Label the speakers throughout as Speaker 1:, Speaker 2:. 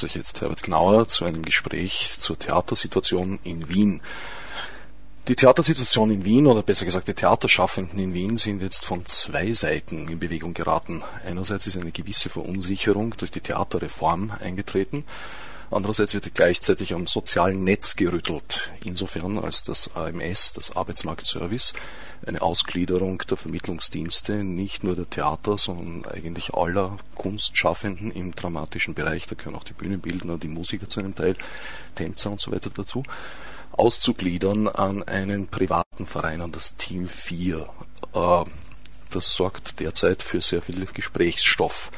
Speaker 1: Mikrofon begrüße ich jetzt Herbert Gnauer zu einem Gespräch zur Theatersituation in Wien. Die Theatersituation in Wien oder besser gesagt die Theaterschaffenden in Wien sind jetzt von zwei Seiten in Bewegung geraten. Einerseits ist eine gewisse Verunsicherung durch die Theaterreform eingetreten. Andererseits wird gleichzeitig am sozialen Netz gerüttelt, insofern als das AMS, das Arbeitsmarktservice, eine Ausgliederung der Vermittlungsdienste nicht nur der Theater, sondern eigentlich aller Kunstschaffenden im dramatischen Bereich, da gehören auch die Bühnenbildner, die Musiker zu einem Teil, Tänzer und so weiter dazu, auszugliedern an einen privaten Verein, an das Team 4. Äh, das sorgt derzeit für sehr viel Gesprächsstoff.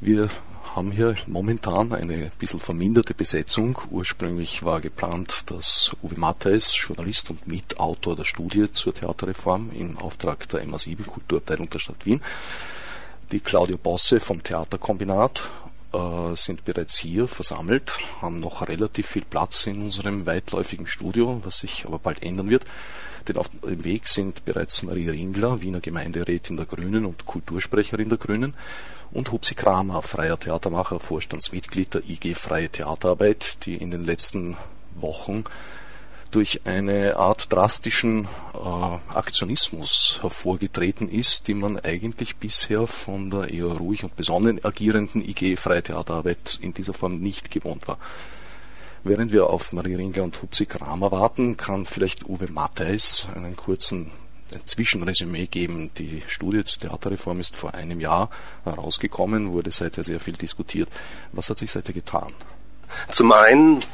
Speaker 1: Wir haben hier momentan eine bisschen verminderte Besetzung. Ursprünglich war geplant, dass Uwe Matthäus, Journalist und Mitautor der Studie zur Theaterreform im Auftrag der MA7 Kulturabteilung der Stadt Wien, die Claudio Bosse vom Theaterkombinat äh, sind bereits hier versammelt, haben noch relativ viel Platz in unserem weitläufigen Studio, was sich aber bald ändern wird. Denn auf dem Weg sind bereits Marie Ringler, Wiener Gemeinderätin der Grünen und Kultursprecherin der Grünen, und Hupsi Kramer, freier Theatermacher, Vorstandsmitglied der IG Freie Theaterarbeit, die in den letzten Wochen durch eine Art drastischen äh, Aktionismus hervorgetreten ist, die man eigentlich bisher von der eher ruhig und besonnen agierenden IG Freie Theaterarbeit in dieser Form nicht gewohnt war. Während wir auf Marie Ringler und Hupsi Kramer warten, kann vielleicht Uwe Matthäus einen kurzen Zwischenresümee geben. Die Studie zur Theaterreform ist vor einem Jahr herausgekommen, wurde seither sehr viel diskutiert. Was hat sich seither getan?
Speaker 2: Zum einen,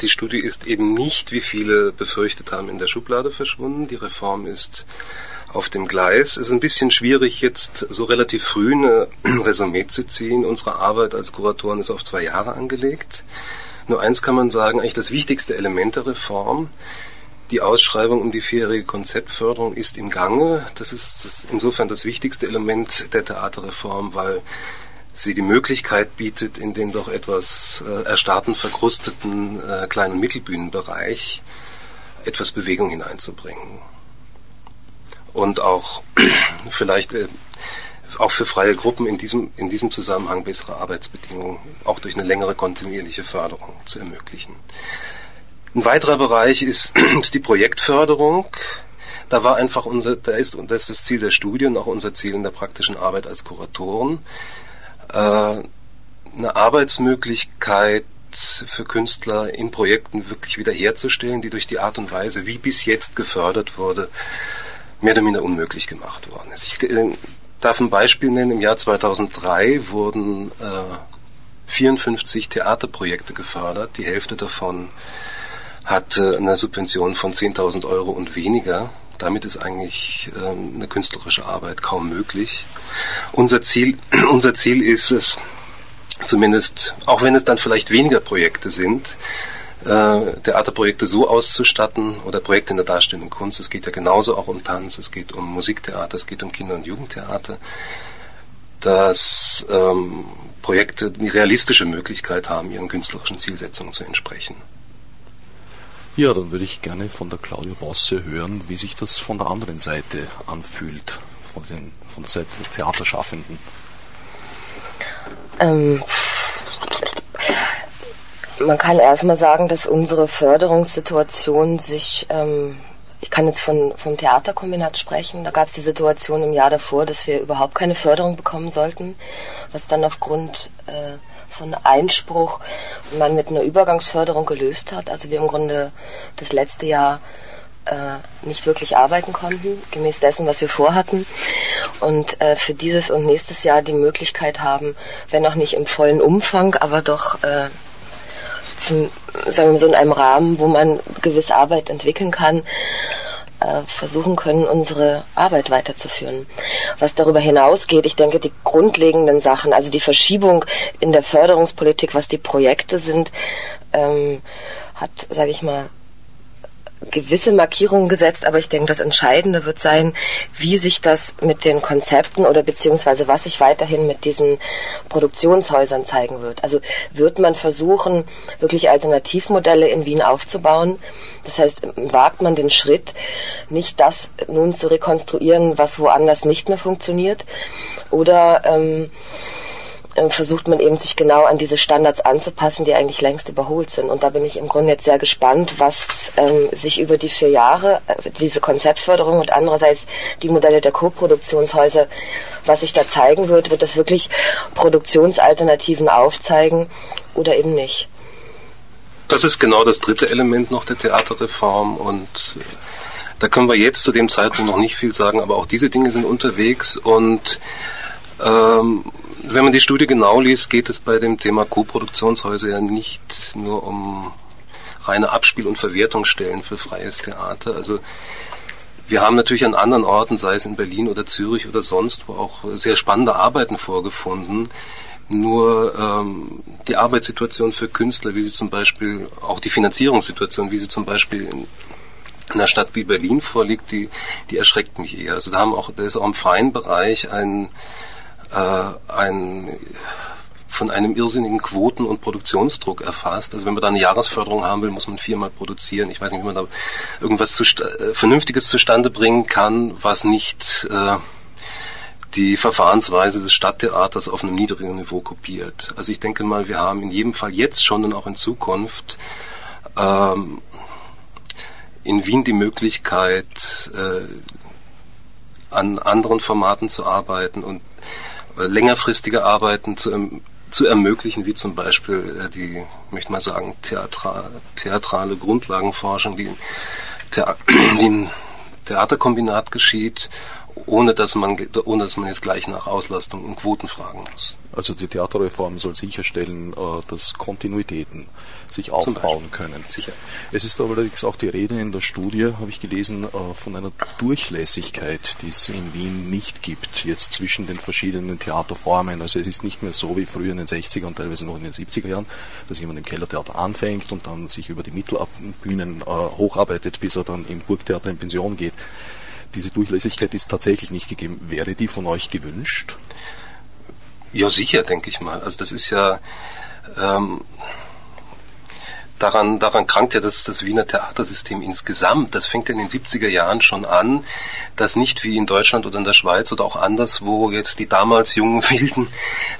Speaker 2: die Studie ist eben nicht, wie viele befürchtet haben, in der Schublade verschwunden. Die Reform ist auf dem Gleis. Es ist ein bisschen schwierig, jetzt so relativ früh eine Resümee zu ziehen. Unsere Arbeit als Kuratoren ist auf zwei Jahre angelegt. Nur eins kann man sagen, eigentlich das wichtigste Element der Reform die Ausschreibung um die vierjährige Konzeptförderung ist im Gange. Das ist das insofern das wichtigste Element der Theaterreform, weil sie die Möglichkeit bietet, in den doch etwas äh, erstarrten, verkrusteten äh, kleinen Mittelbühnenbereich etwas Bewegung hineinzubringen. Und auch vielleicht äh, auch für freie Gruppen in diesem, in diesem Zusammenhang bessere Arbeitsbedingungen, auch durch eine längere kontinuierliche Förderung zu ermöglichen. Ein weiterer Bereich ist, ist die Projektförderung. Da war einfach unser, da ist, das ist das Ziel der Studie und auch unser Ziel in der praktischen Arbeit als Kuratoren, äh, eine Arbeitsmöglichkeit für Künstler in Projekten wirklich wiederherzustellen, die durch die Art und Weise, wie bis jetzt gefördert wurde, mehr oder minder unmöglich gemacht worden ist. Ich äh, darf ein Beispiel nennen. Im Jahr 2003 wurden äh, 54 Theaterprojekte gefördert, die Hälfte davon hat äh, eine Subvention von 10.000 Euro und weniger. Damit ist eigentlich ähm, eine künstlerische Arbeit kaum möglich. Unser Ziel, unser Ziel ist es, zumindest, auch wenn es dann vielleicht weniger Projekte sind, äh, Theaterprojekte so auszustatten oder Projekte in der darstellenden Kunst. Es geht ja genauso auch um Tanz, es geht um Musiktheater, es geht um Kinder- und Jugendtheater, dass ähm, Projekte die realistische Möglichkeit haben, ihren künstlerischen Zielsetzungen zu entsprechen.
Speaker 1: Ja, dann würde ich gerne von der Claudia Bosse hören, wie sich das von der anderen Seite anfühlt, von, den, von der Seite der Theaterschaffenden.
Speaker 3: Ähm, man kann erstmal sagen, dass unsere Förderungssituation sich, ähm, ich kann jetzt von, vom Theaterkombinat sprechen, da gab es die Situation im Jahr davor, dass wir überhaupt keine Förderung bekommen sollten, was dann aufgrund äh, von Einspruch man mit einer Übergangsförderung gelöst hat. Also wir im Grunde das letzte Jahr äh, nicht wirklich arbeiten konnten, gemäß dessen, was wir vorhatten. Und äh, für dieses und nächstes Jahr die Möglichkeit haben, wenn auch nicht im vollen Umfang, aber doch äh, zum, sagen wir mal so in einem Rahmen, wo man gewisse Arbeit entwickeln kann, äh, versuchen können, unsere Arbeit weiterzuführen. Was darüber hinausgeht, ich denke, die grundlegenden Sachen, also die Verschiebung in der Förderungspolitik, was die Projekte sind, ähm, hat, sage ich mal, gewisse Markierungen gesetzt, aber ich denke, das Entscheidende wird sein, wie sich das mit den Konzepten oder beziehungsweise was sich weiterhin mit diesen Produktionshäusern zeigen wird. Also wird man versuchen, wirklich Alternativmodelle in Wien aufzubauen. Das heißt, wagt man den Schritt, nicht das nun zu rekonstruieren, was woanders nicht mehr funktioniert, oder ähm, äh, versucht man eben sich genau an diese Standards anzupassen, die eigentlich längst überholt sind. Und da bin ich im Grunde jetzt sehr gespannt, was ähm, sich über die vier Jahre, äh, diese Konzeptförderung und andererseits die Modelle der Co-Produktionshäuser, was sich da zeigen wird, wird das wirklich Produktionsalternativen aufzeigen oder eben nicht.
Speaker 2: Das ist genau das dritte Element noch der Theaterreform und äh, da können wir jetzt zu dem Zeitpunkt noch nicht viel sagen, aber auch diese Dinge sind unterwegs und ähm, wenn man die Studie genau liest, geht es bei dem Thema Co-Produktionshäuser ja nicht nur um reine Abspiel- und Verwertungsstellen für freies Theater. Also wir haben natürlich an anderen Orten, sei es in Berlin oder Zürich oder sonst, wo auch sehr spannende Arbeiten vorgefunden. Nur ähm, die Arbeitssituation für Künstler, wie sie zum Beispiel, auch die Finanzierungssituation, wie sie zum Beispiel in einer Stadt wie Berlin vorliegt, die, die erschreckt mich eher. Also da haben auch, da ist auch im freien Bereich ein äh, ein von einem irrsinnigen Quoten- und Produktionsdruck erfasst. Also wenn man da eine Jahresförderung haben will, muss man viermal produzieren. Ich weiß nicht, wie man da irgendwas zu, äh, Vernünftiges zustande bringen kann, was nicht äh, die Verfahrensweise des Stadttheaters auf einem niedrigen Niveau kopiert. Also ich denke mal, wir haben in jedem Fall jetzt schon und auch in Zukunft ähm, in Wien die Möglichkeit, äh, an anderen Formaten zu arbeiten und längerfristige Arbeiten zu, erm-, zu ermöglichen, wie zum Beispiel äh, die, möchte mal sagen, Theatra, theatrale Grundlagenforschung, die, die im Theaterkombinat geschieht, ohne dass man ohne dass man jetzt gleich nach Auslastung und Quoten fragen muss.
Speaker 1: Also die Theaterreform soll sicherstellen, äh, dass Kontinuitäten sich aufbauen können.
Speaker 2: Sicher.
Speaker 1: Es ist allerdings auch die Rede in der Studie, habe ich gelesen, äh, von einer Durchlässigkeit, die es in Wien nicht gibt, jetzt zwischen den verschiedenen Theaterformen. Also es ist nicht mehr so wie früher in den 60er und teilweise noch in den 70er Jahren, dass jemand im Kellertheater anfängt und dann sich über die Mittelbühnen äh, hocharbeitet, bis er dann im Burgtheater in Pension geht. Diese Durchlässigkeit ist tatsächlich nicht gegeben. Wäre die von euch gewünscht?
Speaker 2: Ja, sicher, denke ich mal. Also das ist ja ähm, daran, daran krankt ja das, das Wiener Theatersystem insgesamt. Das fängt in den 70er Jahren schon an, dass nicht wie in Deutschland oder in der Schweiz oder auch anderswo jetzt die damals jungen Wilden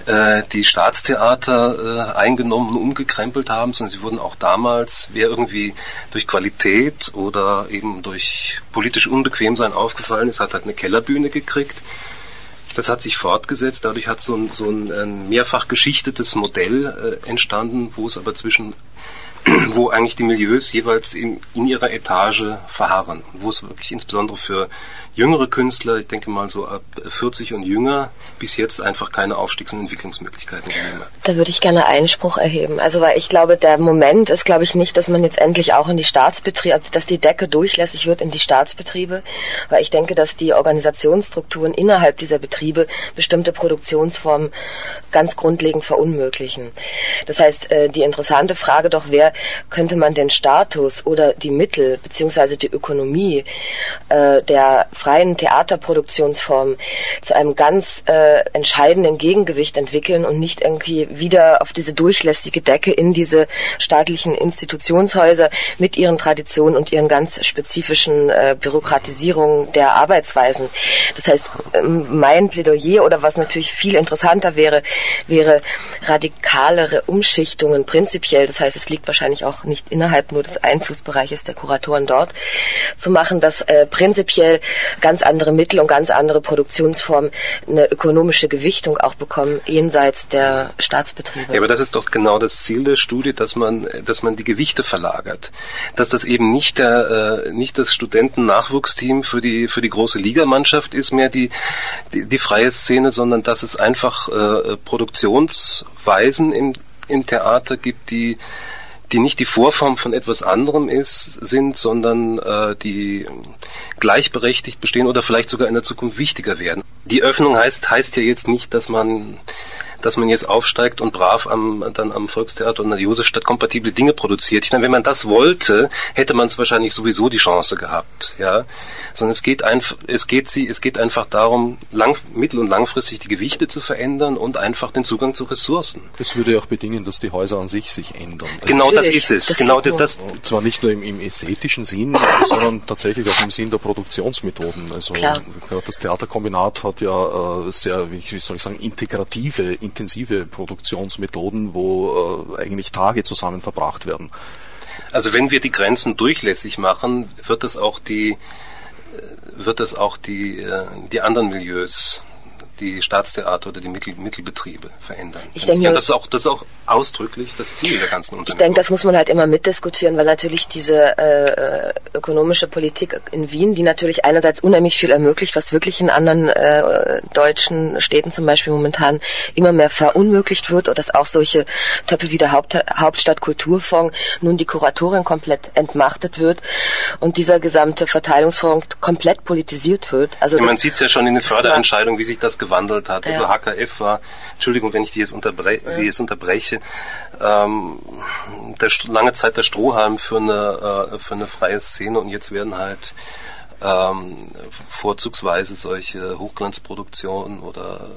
Speaker 2: äh, die Staatstheater äh, eingenommen und umgekrempelt haben, sondern sie wurden auch damals, wer irgendwie durch Qualität oder eben durch politisch Unbequemsein aufgefallen ist, hat halt eine Kellerbühne gekriegt das hat sich fortgesetzt, dadurch hat so ein, so ein mehrfach geschichtetes Modell äh, entstanden, wo es aber zwischen wo eigentlich die Milieus jeweils in, in ihrer Etage verharren, wo es wirklich insbesondere für jüngere Künstler, ich denke mal so ab 40 und jünger, bis jetzt einfach keine Aufstiegs- und Entwicklungsmöglichkeiten gegeben
Speaker 3: Da würde ich gerne Einspruch erheben. Also weil ich glaube, der Moment ist, glaube ich, nicht, dass man jetzt endlich auch in die Staatsbetriebe, also dass die Decke durchlässig wird in die Staatsbetriebe, weil ich denke, dass die Organisationsstrukturen innerhalb dieser Betriebe bestimmte Produktionsformen ganz grundlegend verunmöglichen. Das heißt, äh, die interessante Frage doch wäre, könnte man den Status oder die Mittel beziehungsweise die Ökonomie äh, der freien Theaterproduktionsformen zu einem ganz äh, entscheidenden Gegengewicht entwickeln und nicht irgendwie wieder auf diese durchlässige Decke in diese staatlichen Institutionshäuser mit ihren Traditionen und ihren ganz spezifischen äh, Bürokratisierungen der Arbeitsweisen. Das heißt, ähm, mein Plädoyer oder was natürlich viel interessanter wäre, wäre radikalere Umschichtungen prinzipiell. Das heißt, es liegt wahrscheinlich auch nicht innerhalb nur des Einflussbereiches der Kuratoren dort zu machen, dass äh, prinzipiell ganz andere Mittel und ganz andere Produktionsformen eine ökonomische Gewichtung auch bekommen, jenseits der Staatsbetriebe.
Speaker 2: Ja, aber das ist doch genau das Ziel der Studie, dass man, dass man die Gewichte verlagert. Dass das eben nicht der, äh, nicht das Studenten-Nachwuchsteam für die, für die große Ligamannschaft ist, mehr die, die, die freie Szene, sondern dass es einfach äh, Produktionsweisen im, im Theater gibt, die die nicht die Vorform von etwas anderem ist, sind, sondern äh, die gleichberechtigt bestehen oder vielleicht sogar in der Zukunft wichtiger werden. Die Öffnung heißt, heißt ja jetzt nicht, dass man dass man jetzt aufsteigt und brav am, dann am Volkstheater und an der Josefstadt kompatible Dinge produziert. Ich meine, wenn man das wollte, hätte man es wahrscheinlich sowieso die Chance gehabt, ja. Sondern es geht einfach, es geht sie, es geht einfach darum, lang, mittel- und langfristig die Gewichte zu verändern und einfach den Zugang zu Ressourcen.
Speaker 1: Das würde auch bedingen, dass die Häuser an sich sich ändern.
Speaker 2: Genau das ist es. Das genau das, das.
Speaker 1: Und zwar nicht nur im, im ästhetischen Sinn, sondern tatsächlich auch im Sinn der Produktionsmethoden. Also
Speaker 3: Klar.
Speaker 1: das Theaterkombinat hat ja äh, sehr, wie soll ich sagen, integrative intensive Produktionsmethoden, wo äh, eigentlich Tage zusammen verbracht werden.
Speaker 2: Also wenn wir die Grenzen durchlässig machen, wird es auch die wird es auch die, äh, die anderen Milieus die Staatstheater oder die Mittel, Mittelbetriebe verändern.
Speaker 3: Ich denke,
Speaker 2: ja, das, ist auch, das ist auch ausdrücklich das Ziel der ganzen Unternehmen.
Speaker 3: Ich denke, das muss man halt immer mitdiskutieren, weil natürlich diese äh, ökonomische Politik in Wien, die natürlich einerseits unheimlich viel ermöglicht, was wirklich in anderen äh, deutschen Städten zum Beispiel momentan immer mehr verunmöglicht wird, oder dass auch solche Töpfe wie der Haupt, Hauptstadt Kulturfonds nun die Kuratorin komplett entmachtet wird und dieser gesamte Verteilungsfonds komplett politisiert wird.
Speaker 2: Also ja, man sieht es ja schon in den Förderentscheidungen, wie sich das gewandelt hat. Also ja. HKF war, Entschuldigung, wenn ich die jetzt, unterbre ja. Sie jetzt unterbreche, ähm, der, lange Zeit der Strohhalm für eine, äh, für eine freie Szene und jetzt werden halt ähm, vorzugsweise solche Hochglanzproduktionen oder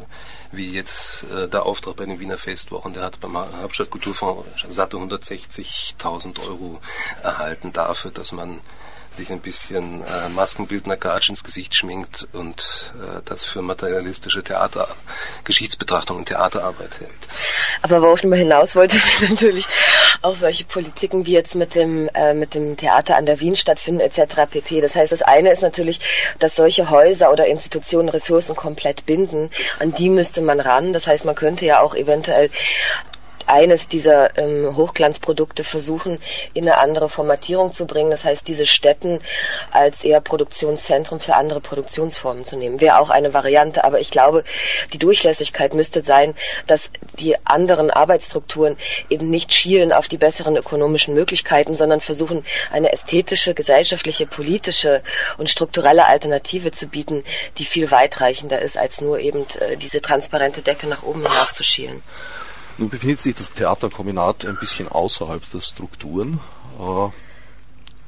Speaker 2: wie jetzt äh, der Auftrag bei den Wiener Festwochen, der hat beim Hauptstadtkulturfonds satte 160.000 Euro erhalten dafür, dass man sich ein bisschen äh, Maskenbildner Gatsch ins Gesicht schminkt und äh, das für materialistische Theater, Geschichtsbetrachtung und Theaterarbeit hält.
Speaker 3: Aber worauf ich hinaus wollte, natürlich auch solche Politiken wie jetzt mit dem, äh, mit dem Theater an der Wien stattfinden etc. pp. Das heißt, das eine ist natürlich, dass solche Häuser oder Institutionen Ressourcen komplett binden. An die müsste man ran. Das heißt, man könnte ja auch eventuell eines dieser ähm, Hochglanzprodukte versuchen, in eine andere Formatierung zu bringen. Das heißt, diese Städten als eher Produktionszentrum für andere Produktionsformen zu nehmen. Wäre auch eine Variante, aber ich glaube, die Durchlässigkeit müsste sein, dass die anderen Arbeitsstrukturen eben nicht schielen auf die besseren ökonomischen Möglichkeiten, sondern versuchen, eine ästhetische, gesellschaftliche, politische und strukturelle Alternative zu bieten, die viel weitreichender ist, als nur eben äh, diese transparente Decke nach oben hinauf zu schielen.
Speaker 1: Nun befindet sich das Theaterkombinat ein bisschen außerhalb der Strukturen. Äh,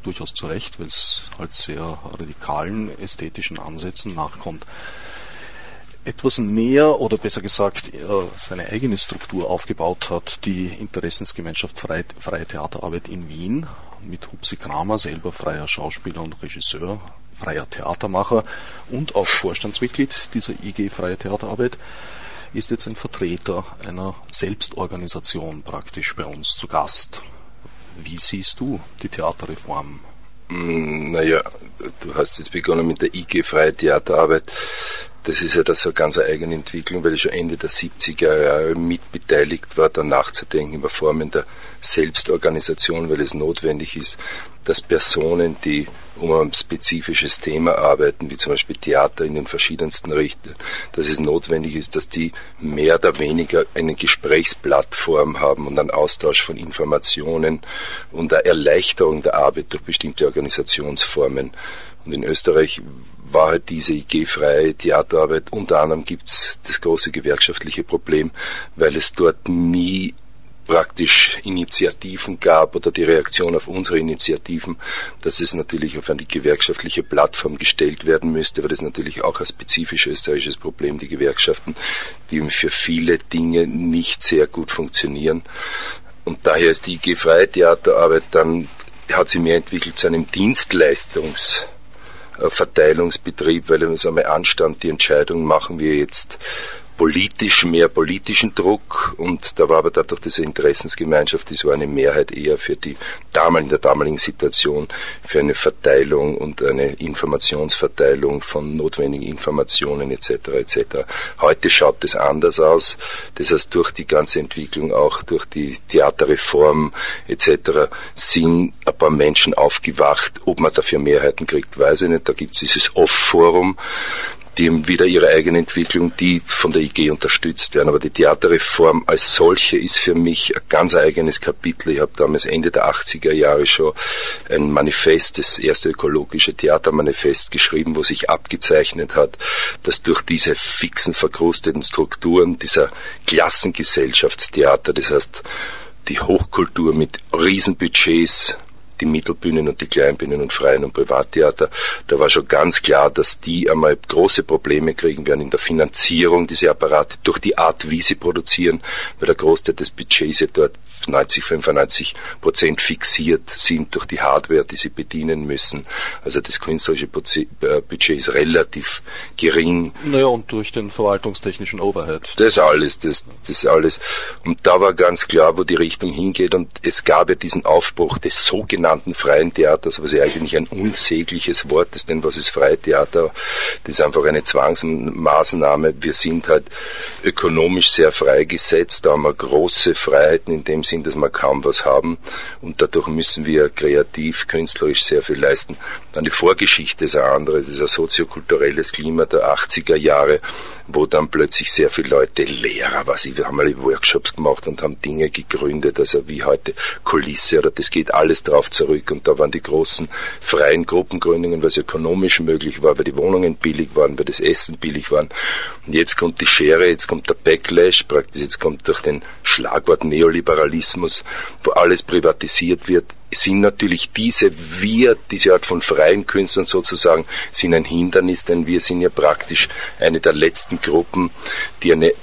Speaker 1: durchaus zu Recht, weil es halt sehr radikalen ästhetischen Ansätzen nachkommt. Etwas näher oder besser gesagt äh, seine eigene Struktur aufgebaut hat die Interessensgemeinschaft Freie, Freie Theaterarbeit in Wien mit Hupsi Kramer, selber freier Schauspieler und Regisseur, freier Theatermacher und auch Vorstandsmitglied dieser IG Freie Theaterarbeit ist jetzt ein Vertreter einer Selbstorganisation praktisch bei uns zu Gast. Wie siehst du die Theaterreform?
Speaker 4: Mm, naja, du hast jetzt begonnen mit der IG Freie Theaterarbeit. Das ist ja das so ganz eine eigene Entwicklung, weil ich schon Ende der 70er Jahre mitbeteiligt war, da nachzudenken über Formen der Selbstorganisation, weil es notwendig ist, dass Personen, die um ein spezifisches Thema arbeiten, wie zum Beispiel Theater in den verschiedensten Richtungen, dass es notwendig ist, dass die mehr oder weniger eine Gesprächsplattform haben und einen Austausch von Informationen und eine Erleichterung der Arbeit durch bestimmte Organisationsformen. Und in Österreich war halt diese IG-freie Theaterarbeit. Unter anderem gibt's das große gewerkschaftliche Problem, weil es dort nie praktisch Initiativen gab oder die Reaktion auf unsere Initiativen, dass es natürlich auf eine gewerkschaftliche Plattform gestellt werden müsste, weil das natürlich auch ein spezifisch österreichisches Problem, die Gewerkschaften, die für viele Dinge nicht sehr gut funktionieren. Und daher ist die IG Freie Theaterarbeit dann, hat sie mehr entwickelt zu einem Dienstleistungs- Verteilungsbetrieb, weil es einmal anstand, die Entscheidung machen wir jetzt politisch mehr politischen Druck und da war aber dadurch diese Interessensgemeinschaft, die war eine Mehrheit eher für die damals in der damaligen Situation für eine Verteilung und eine Informationsverteilung von notwendigen Informationen etc. etc. Heute schaut das anders aus. Das heißt, durch die ganze Entwicklung, auch durch die Theaterreform etc. sind ein paar Menschen aufgewacht. Ob man dafür Mehrheiten kriegt, weiß ich nicht. Da gibt es dieses Off-Forum, die haben wieder ihre eigene Entwicklung, die von der IG unterstützt werden. Aber die Theaterreform als solche ist für mich ein ganz eigenes Kapitel. Ich habe damals Ende der 80er Jahre schon ein Manifest, das erste ökologische Theatermanifest geschrieben, wo sich abgezeichnet hat, dass durch diese fixen, verkrusteten Strukturen dieser Klassengesellschaftstheater, das heißt die Hochkultur mit Riesenbudgets, die Mittelbühnen und die Kleinbühnen und Freien und Privattheater. Da war schon ganz klar, dass die einmal große Probleme kriegen werden in der Finanzierung dieser Apparate durch die Art, wie sie produzieren, weil der Großteil des Budgets ja dort 90, 95 Prozent fixiert sind durch die Hardware, die sie bedienen müssen. Also das künstlerische äh, Budget ist relativ gering.
Speaker 1: Naja, und durch den verwaltungstechnischen Overhead.
Speaker 4: Das alles, das, das alles. Und da war ganz klar, wo die Richtung hingeht. Und es gab ja diesen Aufbruch des sogenannten freien Theaters, was ja eigentlich ein unsägliches Wort ist, denn was ist Freitheater? Das ist einfach eine Zwangsmaßnahme. Wir sind halt ökonomisch sehr freigesetzt, da haben wir große Freiheiten in dem Sinn, dass wir kaum was haben und dadurch müssen wir kreativ, künstlerisch sehr viel leisten. Dann die Vorgeschichte ist eine andere, es ist ein soziokulturelles Klima der 80er Jahre, wo dann plötzlich sehr viele Leute, Lehrer, was ich, wir haben alle Workshops gemacht und haben Dinge gegründet, also wie heute Kulisse oder das geht alles drauf zurück und da waren die großen freien Gruppengründungen, was ökonomisch möglich war, weil die Wohnungen billig waren, weil das Essen billig waren. Und jetzt kommt die Schere, jetzt kommt der Backlash, praktisch jetzt kommt durch den Schlagwort Neoliberalismus, wo alles privatisiert wird, sind natürlich diese wir, diese Art von freien Künstlern sozusagen, sind ein Hindernis, denn wir sind ja praktisch eine der letzten Gruppen, die eine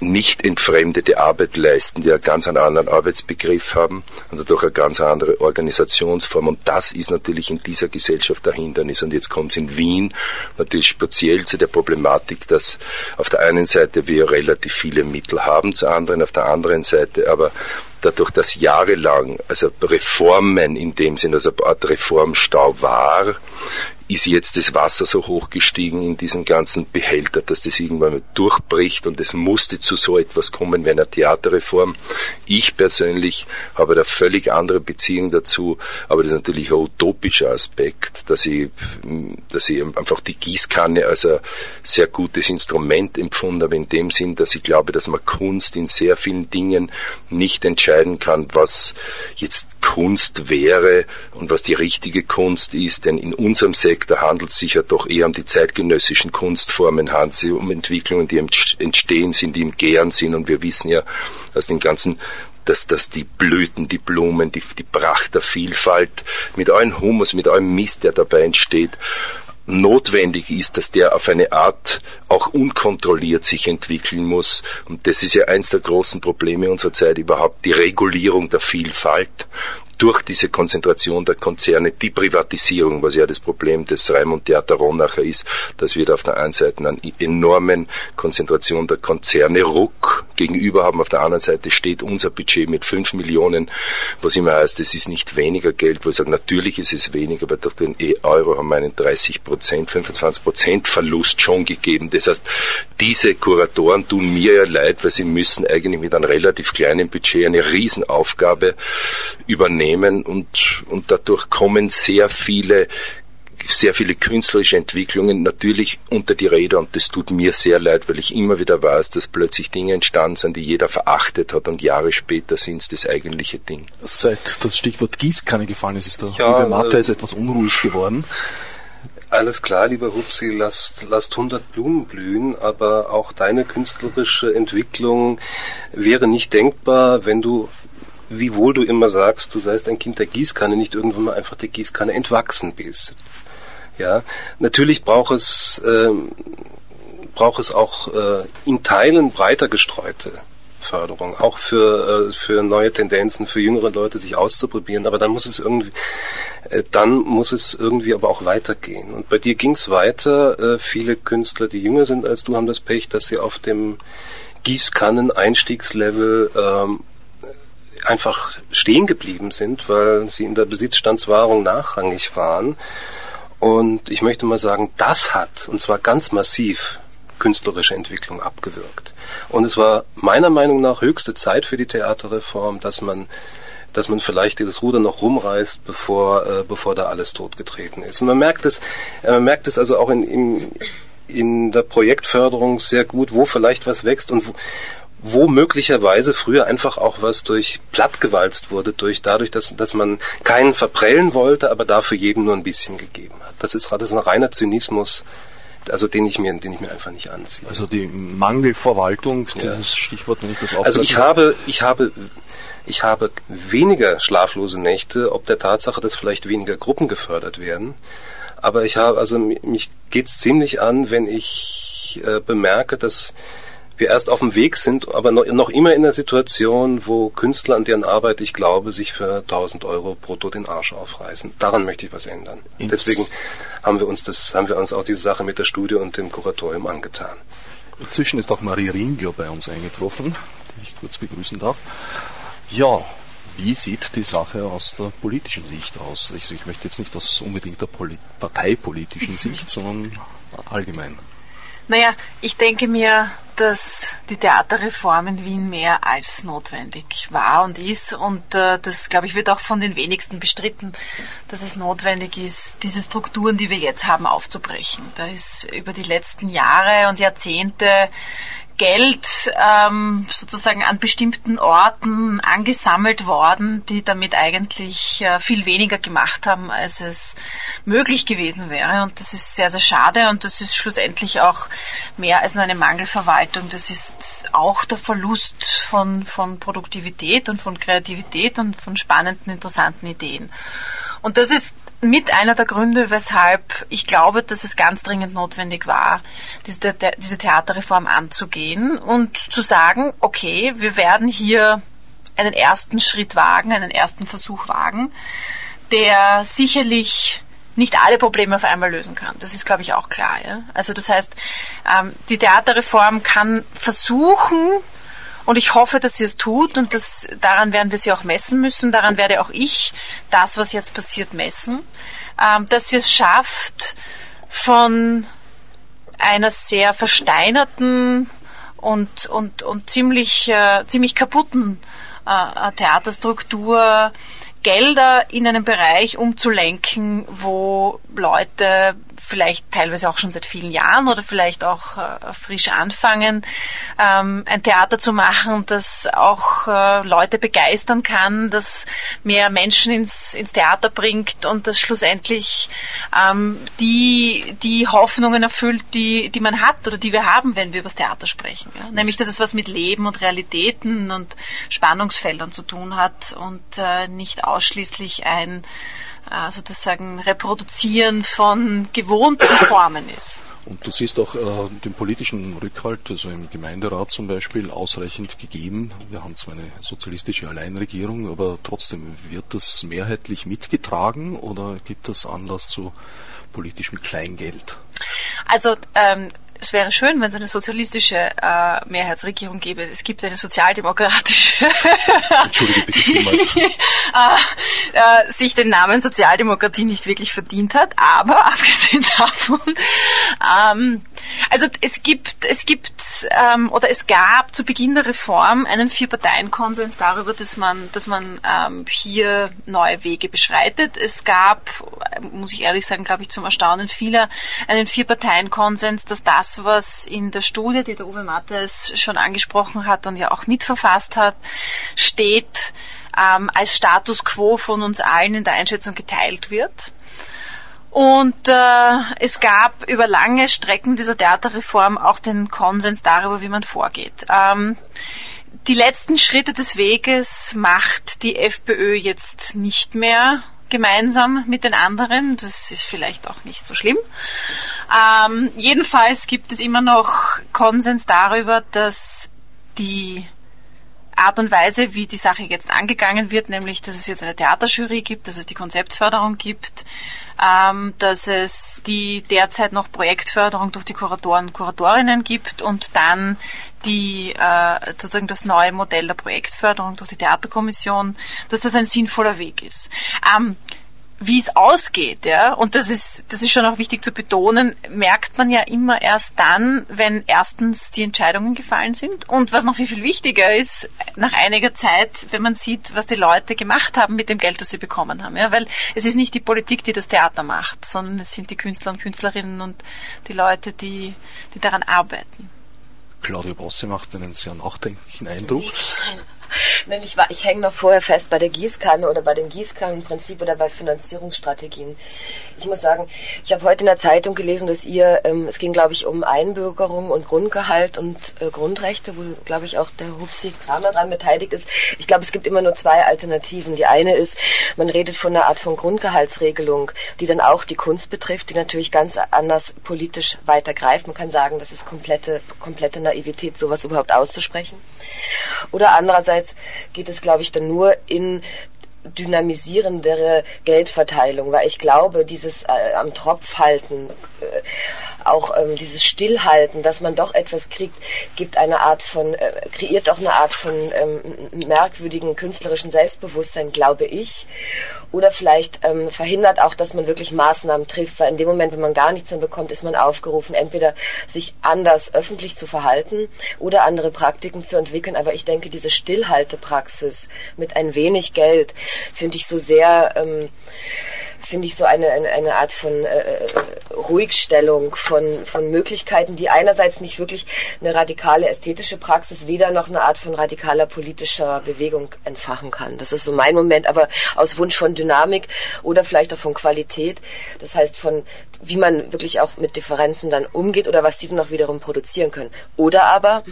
Speaker 4: nicht entfremdete Arbeit leisten, die einen ganz anderen Arbeitsbegriff haben und dadurch eine ganz andere Organisationsform. Und das ist natürlich in dieser Gesellschaft ein Hindernis. Und jetzt kommt es in Wien natürlich speziell zu der Problematik, dass auf der einen Seite wir relativ viele Mittel haben, zur anderen auf der anderen Seite aber dadurch, dass jahrelang also Reformen in dem Sinne, also eine Art Reformstau war, ist jetzt das Wasser so hoch gestiegen in diesem ganzen Behälter, dass das irgendwann durchbricht und es musste zu so etwas kommen wie einer Theaterreform. Ich persönlich habe da völlig andere Beziehung dazu, aber das ist natürlich ein utopischer Aspekt, dass ich, dass ich einfach die Gießkanne als ein sehr gutes Instrument empfunden habe, in dem Sinn, dass ich glaube, dass man Kunst in sehr vielen Dingen nicht entscheiden kann, was jetzt Kunst wäre und was die richtige Kunst ist, denn in unserem Sektor da handelt es sich ja doch eher um die zeitgenössischen Kunstformen, sich um Entwicklungen, die entstehen sind, die im Gären sind und wir wissen ja aus den ganzen dass, dass die Blüten, die Blumen, die, die Pracht der Vielfalt mit allem Humus, mit allem Mist, der dabei entsteht, notwendig ist, dass der auf eine Art auch unkontrolliert sich entwickeln muss. Und das ist ja eins der großen Probleme unserer Zeit überhaupt, die Regulierung der Vielfalt durch diese Konzentration der Konzerne, die Privatisierung, was ja das Problem des Raimund Theater Ronacher ist, dass wir da auf der einen Seite einen enormen Konzentration der Konzerne Ruck gegenüber haben. Auf der anderen Seite steht unser Budget mit 5 Millionen, was immer heißt, es ist nicht weniger Geld, wo ich sage, natürlich ist es weniger, aber durch den E-Euro haben wir einen 30 Prozent, 25 Prozent Verlust schon gegeben. Das heißt, diese Kuratoren tun mir ja leid, weil sie müssen eigentlich mit einem relativ kleinen Budget eine Riesenaufgabe übernehmen Unternehmen und, und dadurch kommen sehr viele sehr viele künstlerische Entwicklungen natürlich unter die Räder und das tut mir sehr leid, weil ich immer wieder weiß, dass plötzlich Dinge entstanden sind, die jeder verachtet hat und Jahre später sind es das eigentliche Ding.
Speaker 1: Seit das Stichwort Gießkanne gefallen ist, ist der ja, Uwe Mathe äh, etwas unruhig geworden.
Speaker 2: Alles klar, lieber Hupsi, lasst, lasst 100 Blumen blühen, aber auch deine künstlerische Entwicklung wäre nicht denkbar, wenn du wiewohl du immer sagst, du seist ein Kind der Gießkanne, nicht irgendwann mal einfach der Gießkanne entwachsen bist. Ja, natürlich braucht es, äh, braucht es auch äh, in Teilen breiter gestreute Förderung, auch für, äh, für neue Tendenzen, für jüngere Leute sich auszuprobieren, aber dann muss es irgendwie, äh, dann muss es irgendwie aber auch weitergehen. Und bei dir ging es weiter. Äh, viele Künstler, die jünger sind als du, haben das Pech, dass sie auf dem Gießkannen-Einstiegslevel ähm, einfach stehen geblieben sind, weil sie in der Besitzstandswahrung nachrangig waren. Und ich möchte mal sagen, das hat, und zwar ganz massiv, künstlerische Entwicklung abgewirkt. Und es war meiner Meinung nach höchste Zeit für die Theaterreform, dass man dass man vielleicht das Ruder noch rumreißt, bevor, äh, bevor da alles totgetreten ist. Und man merkt es, äh, man merkt es also auch in, in, in der Projektförderung sehr gut, wo vielleicht was wächst und wo, wo möglicherweise früher einfach auch was durch plattgewalzt wurde, durch dadurch, dass, dass man keinen verprellen wollte, aber dafür jedem nur ein bisschen gegeben hat. Das ist, das ist ein reiner Zynismus, also den ich mir, den ich mir einfach nicht anziehe.
Speaker 1: Also die Mangelverwaltung, ja. dieses Stichwort, wenn ich das
Speaker 2: Also ich habe, ich habe, ich habe weniger schlaflose Nächte, ob der Tatsache, dass vielleicht weniger Gruppen gefördert werden. Aber ich habe, also mich geht's ziemlich an, wenn ich äh, bemerke, dass wir erst auf dem Weg sind, aber noch, noch immer in der Situation, wo Künstler, an deren Arbeit ich glaube, sich für 1000 Euro brutto den Arsch aufreißen. Daran möchte ich was ändern. Ins Deswegen haben wir uns das, haben wir uns auch diese Sache mit der Studie und dem Kuratorium angetan.
Speaker 1: Inzwischen ist auch Marie Ringler bei uns eingetroffen, die ich kurz begrüßen darf. Ja, wie sieht die Sache aus der politischen Sicht aus? Also ich möchte jetzt nicht aus unbedingt der parteipolitischen Sicht, sondern allgemein.
Speaker 5: Naja, ich denke mir, dass die Theaterreform in Wien mehr als notwendig war und ist. Und äh, das, glaube ich, wird auch von den wenigsten bestritten, dass es notwendig ist, diese Strukturen, die wir jetzt haben, aufzubrechen. Da ist über die letzten Jahre und Jahrzehnte Geld ähm, sozusagen an bestimmten Orten angesammelt worden, die damit eigentlich äh, viel weniger gemacht haben, als es möglich gewesen wäre. Und das ist sehr, sehr schade und das ist schlussendlich auch mehr als nur eine Mangelverwaltung. Das ist auch der Verlust von, von Produktivität und von Kreativität und von spannenden, interessanten Ideen. Und das ist mit einer der Gründe, weshalb ich glaube, dass es ganz dringend notwendig war, diese, Theaterreform anzugehen und zu sagen, okay, wir werden hier einen ersten Schritt wagen, einen ersten Versuch wagen, der sicherlich nicht alle Probleme auf einmal lösen kann. Das ist, glaube ich, auch klar. Ja? Also das heißt, ähm, die Theaterreform kann versuchen, und ich hoffe, dass sie es tut und das, daran werden wir sie auch messen müssen. Daran werde auch ich das, was jetzt passiert, messen. Ähm, dass sie es schafft, von einer sehr versteinerten und, und, und ziemlich, äh, ziemlich kaputten äh, Theaterstruktur Gelder in einen Bereich umzulenken, wo Leute vielleicht teilweise auch schon seit vielen Jahren oder vielleicht auch äh, frisch anfangen, ähm, ein Theater zu machen, das auch äh, Leute begeistern kann, das mehr Menschen ins, ins Theater bringt und das schlussendlich ähm, die, die Hoffnungen erfüllt, die, die man hat oder die wir haben, wenn wir über das Theater sprechen. Ja? Nämlich, dass es was mit Leben und Realitäten und Spannungsfeldern zu tun hat und äh, nicht ausschließlich ein äh, sozusagen Reproduzieren von gewohnten Formen ist.
Speaker 1: Und du siehst auch äh, den politischen Rückhalt, also im Gemeinderat zum Beispiel, ausreichend gegeben. Wir haben zwar eine sozialistische Alleinregierung, aber trotzdem wird das mehrheitlich mitgetragen oder gibt es Anlass zu politischem Kleingeld?
Speaker 5: Also ähm, es wäre schön, wenn es eine sozialistische äh, Mehrheitsregierung gäbe. Es gibt eine sozialdemokratische. Entschuldige bitte vielmals. äh, äh, sich den Namen Sozialdemokratie nicht wirklich verdient hat, aber abgesehen davon, ähm, also es gibt, es gibt ähm, oder es gab zu Beginn der Reform einen Vier-Parteien-Konsens darüber, dass man, dass man ähm, hier neue Wege beschreitet. Es gab, muss ich ehrlich sagen, glaube ich, zum Erstaunen vieler einen Vier-Parteien-Konsens, dass das, was in der Studie, die der Uwe Mattes schon angesprochen hat und ja auch mitverfasst hat, steht, ähm, als Status quo von uns allen in der Einschätzung geteilt wird. Und äh, es gab über lange Strecken dieser Theaterreform auch den Konsens darüber, wie man vorgeht. Ähm, die letzten Schritte des Weges macht die FPÖ jetzt nicht mehr gemeinsam mit den anderen. Das ist vielleicht auch nicht so schlimm. Ähm, jedenfalls gibt es immer noch Konsens darüber, dass die Art und Weise, wie die Sache jetzt angegangen wird, nämlich dass es jetzt eine Theaterjury gibt, dass es die Konzeptförderung gibt, ähm, dass es die derzeit noch Projektförderung durch die Kuratoren und Kuratorinnen gibt und dann die äh, sozusagen das neue Modell der Projektförderung durch die Theaterkommission, dass das ein sinnvoller Weg ist. Ähm, wie es ausgeht, ja, und das ist, das ist schon auch wichtig zu betonen, merkt man ja immer erst dann, wenn erstens die Entscheidungen gefallen sind und was noch viel, viel wichtiger ist, nach einiger Zeit, wenn man sieht, was die Leute gemacht haben mit dem Geld, das sie bekommen haben, ja, weil es ist nicht die Politik, die das Theater macht, sondern es sind die Künstler und Künstlerinnen und die Leute, die, die daran arbeiten.
Speaker 1: Claudia Bosse macht einen sehr nachdenklichen Eindruck.
Speaker 3: Nein, ich, ich hänge noch vorher fest bei der Gießkanne oder bei dem Gießkannenprinzip oder bei Finanzierungsstrategien. Ich muss sagen, ich habe heute in der Zeitung gelesen, dass ihr, ähm, es ging glaube ich um Einbürgerung und Grundgehalt und äh, Grundrechte, wo glaube ich auch der Hupsi Kramer dran beteiligt ist. Ich glaube, es gibt immer nur zwei Alternativen. Die eine ist, man redet von einer Art von Grundgehaltsregelung, die dann auch die Kunst betrifft, die natürlich ganz anders politisch weiter greift. Man kann sagen, das ist komplette, komplette Naivität, sowas überhaupt auszusprechen. Oder andererseits geht es, glaube ich, dann nur in dynamisierendere Geldverteilung, weil ich glaube, dieses äh, am Tropf halten, auch ähm, dieses Stillhalten, dass man doch etwas kriegt, gibt eine Art von, äh, kreiert auch eine Art von ähm, merkwürdigen künstlerischen Selbstbewusstsein, glaube ich. Oder vielleicht ähm, verhindert auch, dass man wirklich Maßnahmen trifft, weil in dem Moment, wenn man gar nichts mehr bekommt, ist man aufgerufen, entweder sich anders öffentlich zu verhalten oder andere Praktiken zu entwickeln. Aber ich denke, diese Stillhaltepraxis mit ein wenig Geld finde ich so sehr, ähm, finde ich so eine, eine, eine Art von äh, Ruhigstellung von, von Möglichkeiten, die einerseits nicht wirklich eine radikale ästhetische Praxis, weder noch eine Art von radikaler politischer Bewegung entfachen kann. Das ist so mein Moment, aber aus Wunsch von Dynamik oder vielleicht auch von Qualität. Das heißt von, wie man wirklich auch mit Differenzen dann umgeht oder was die dann auch wiederum produzieren können. Oder aber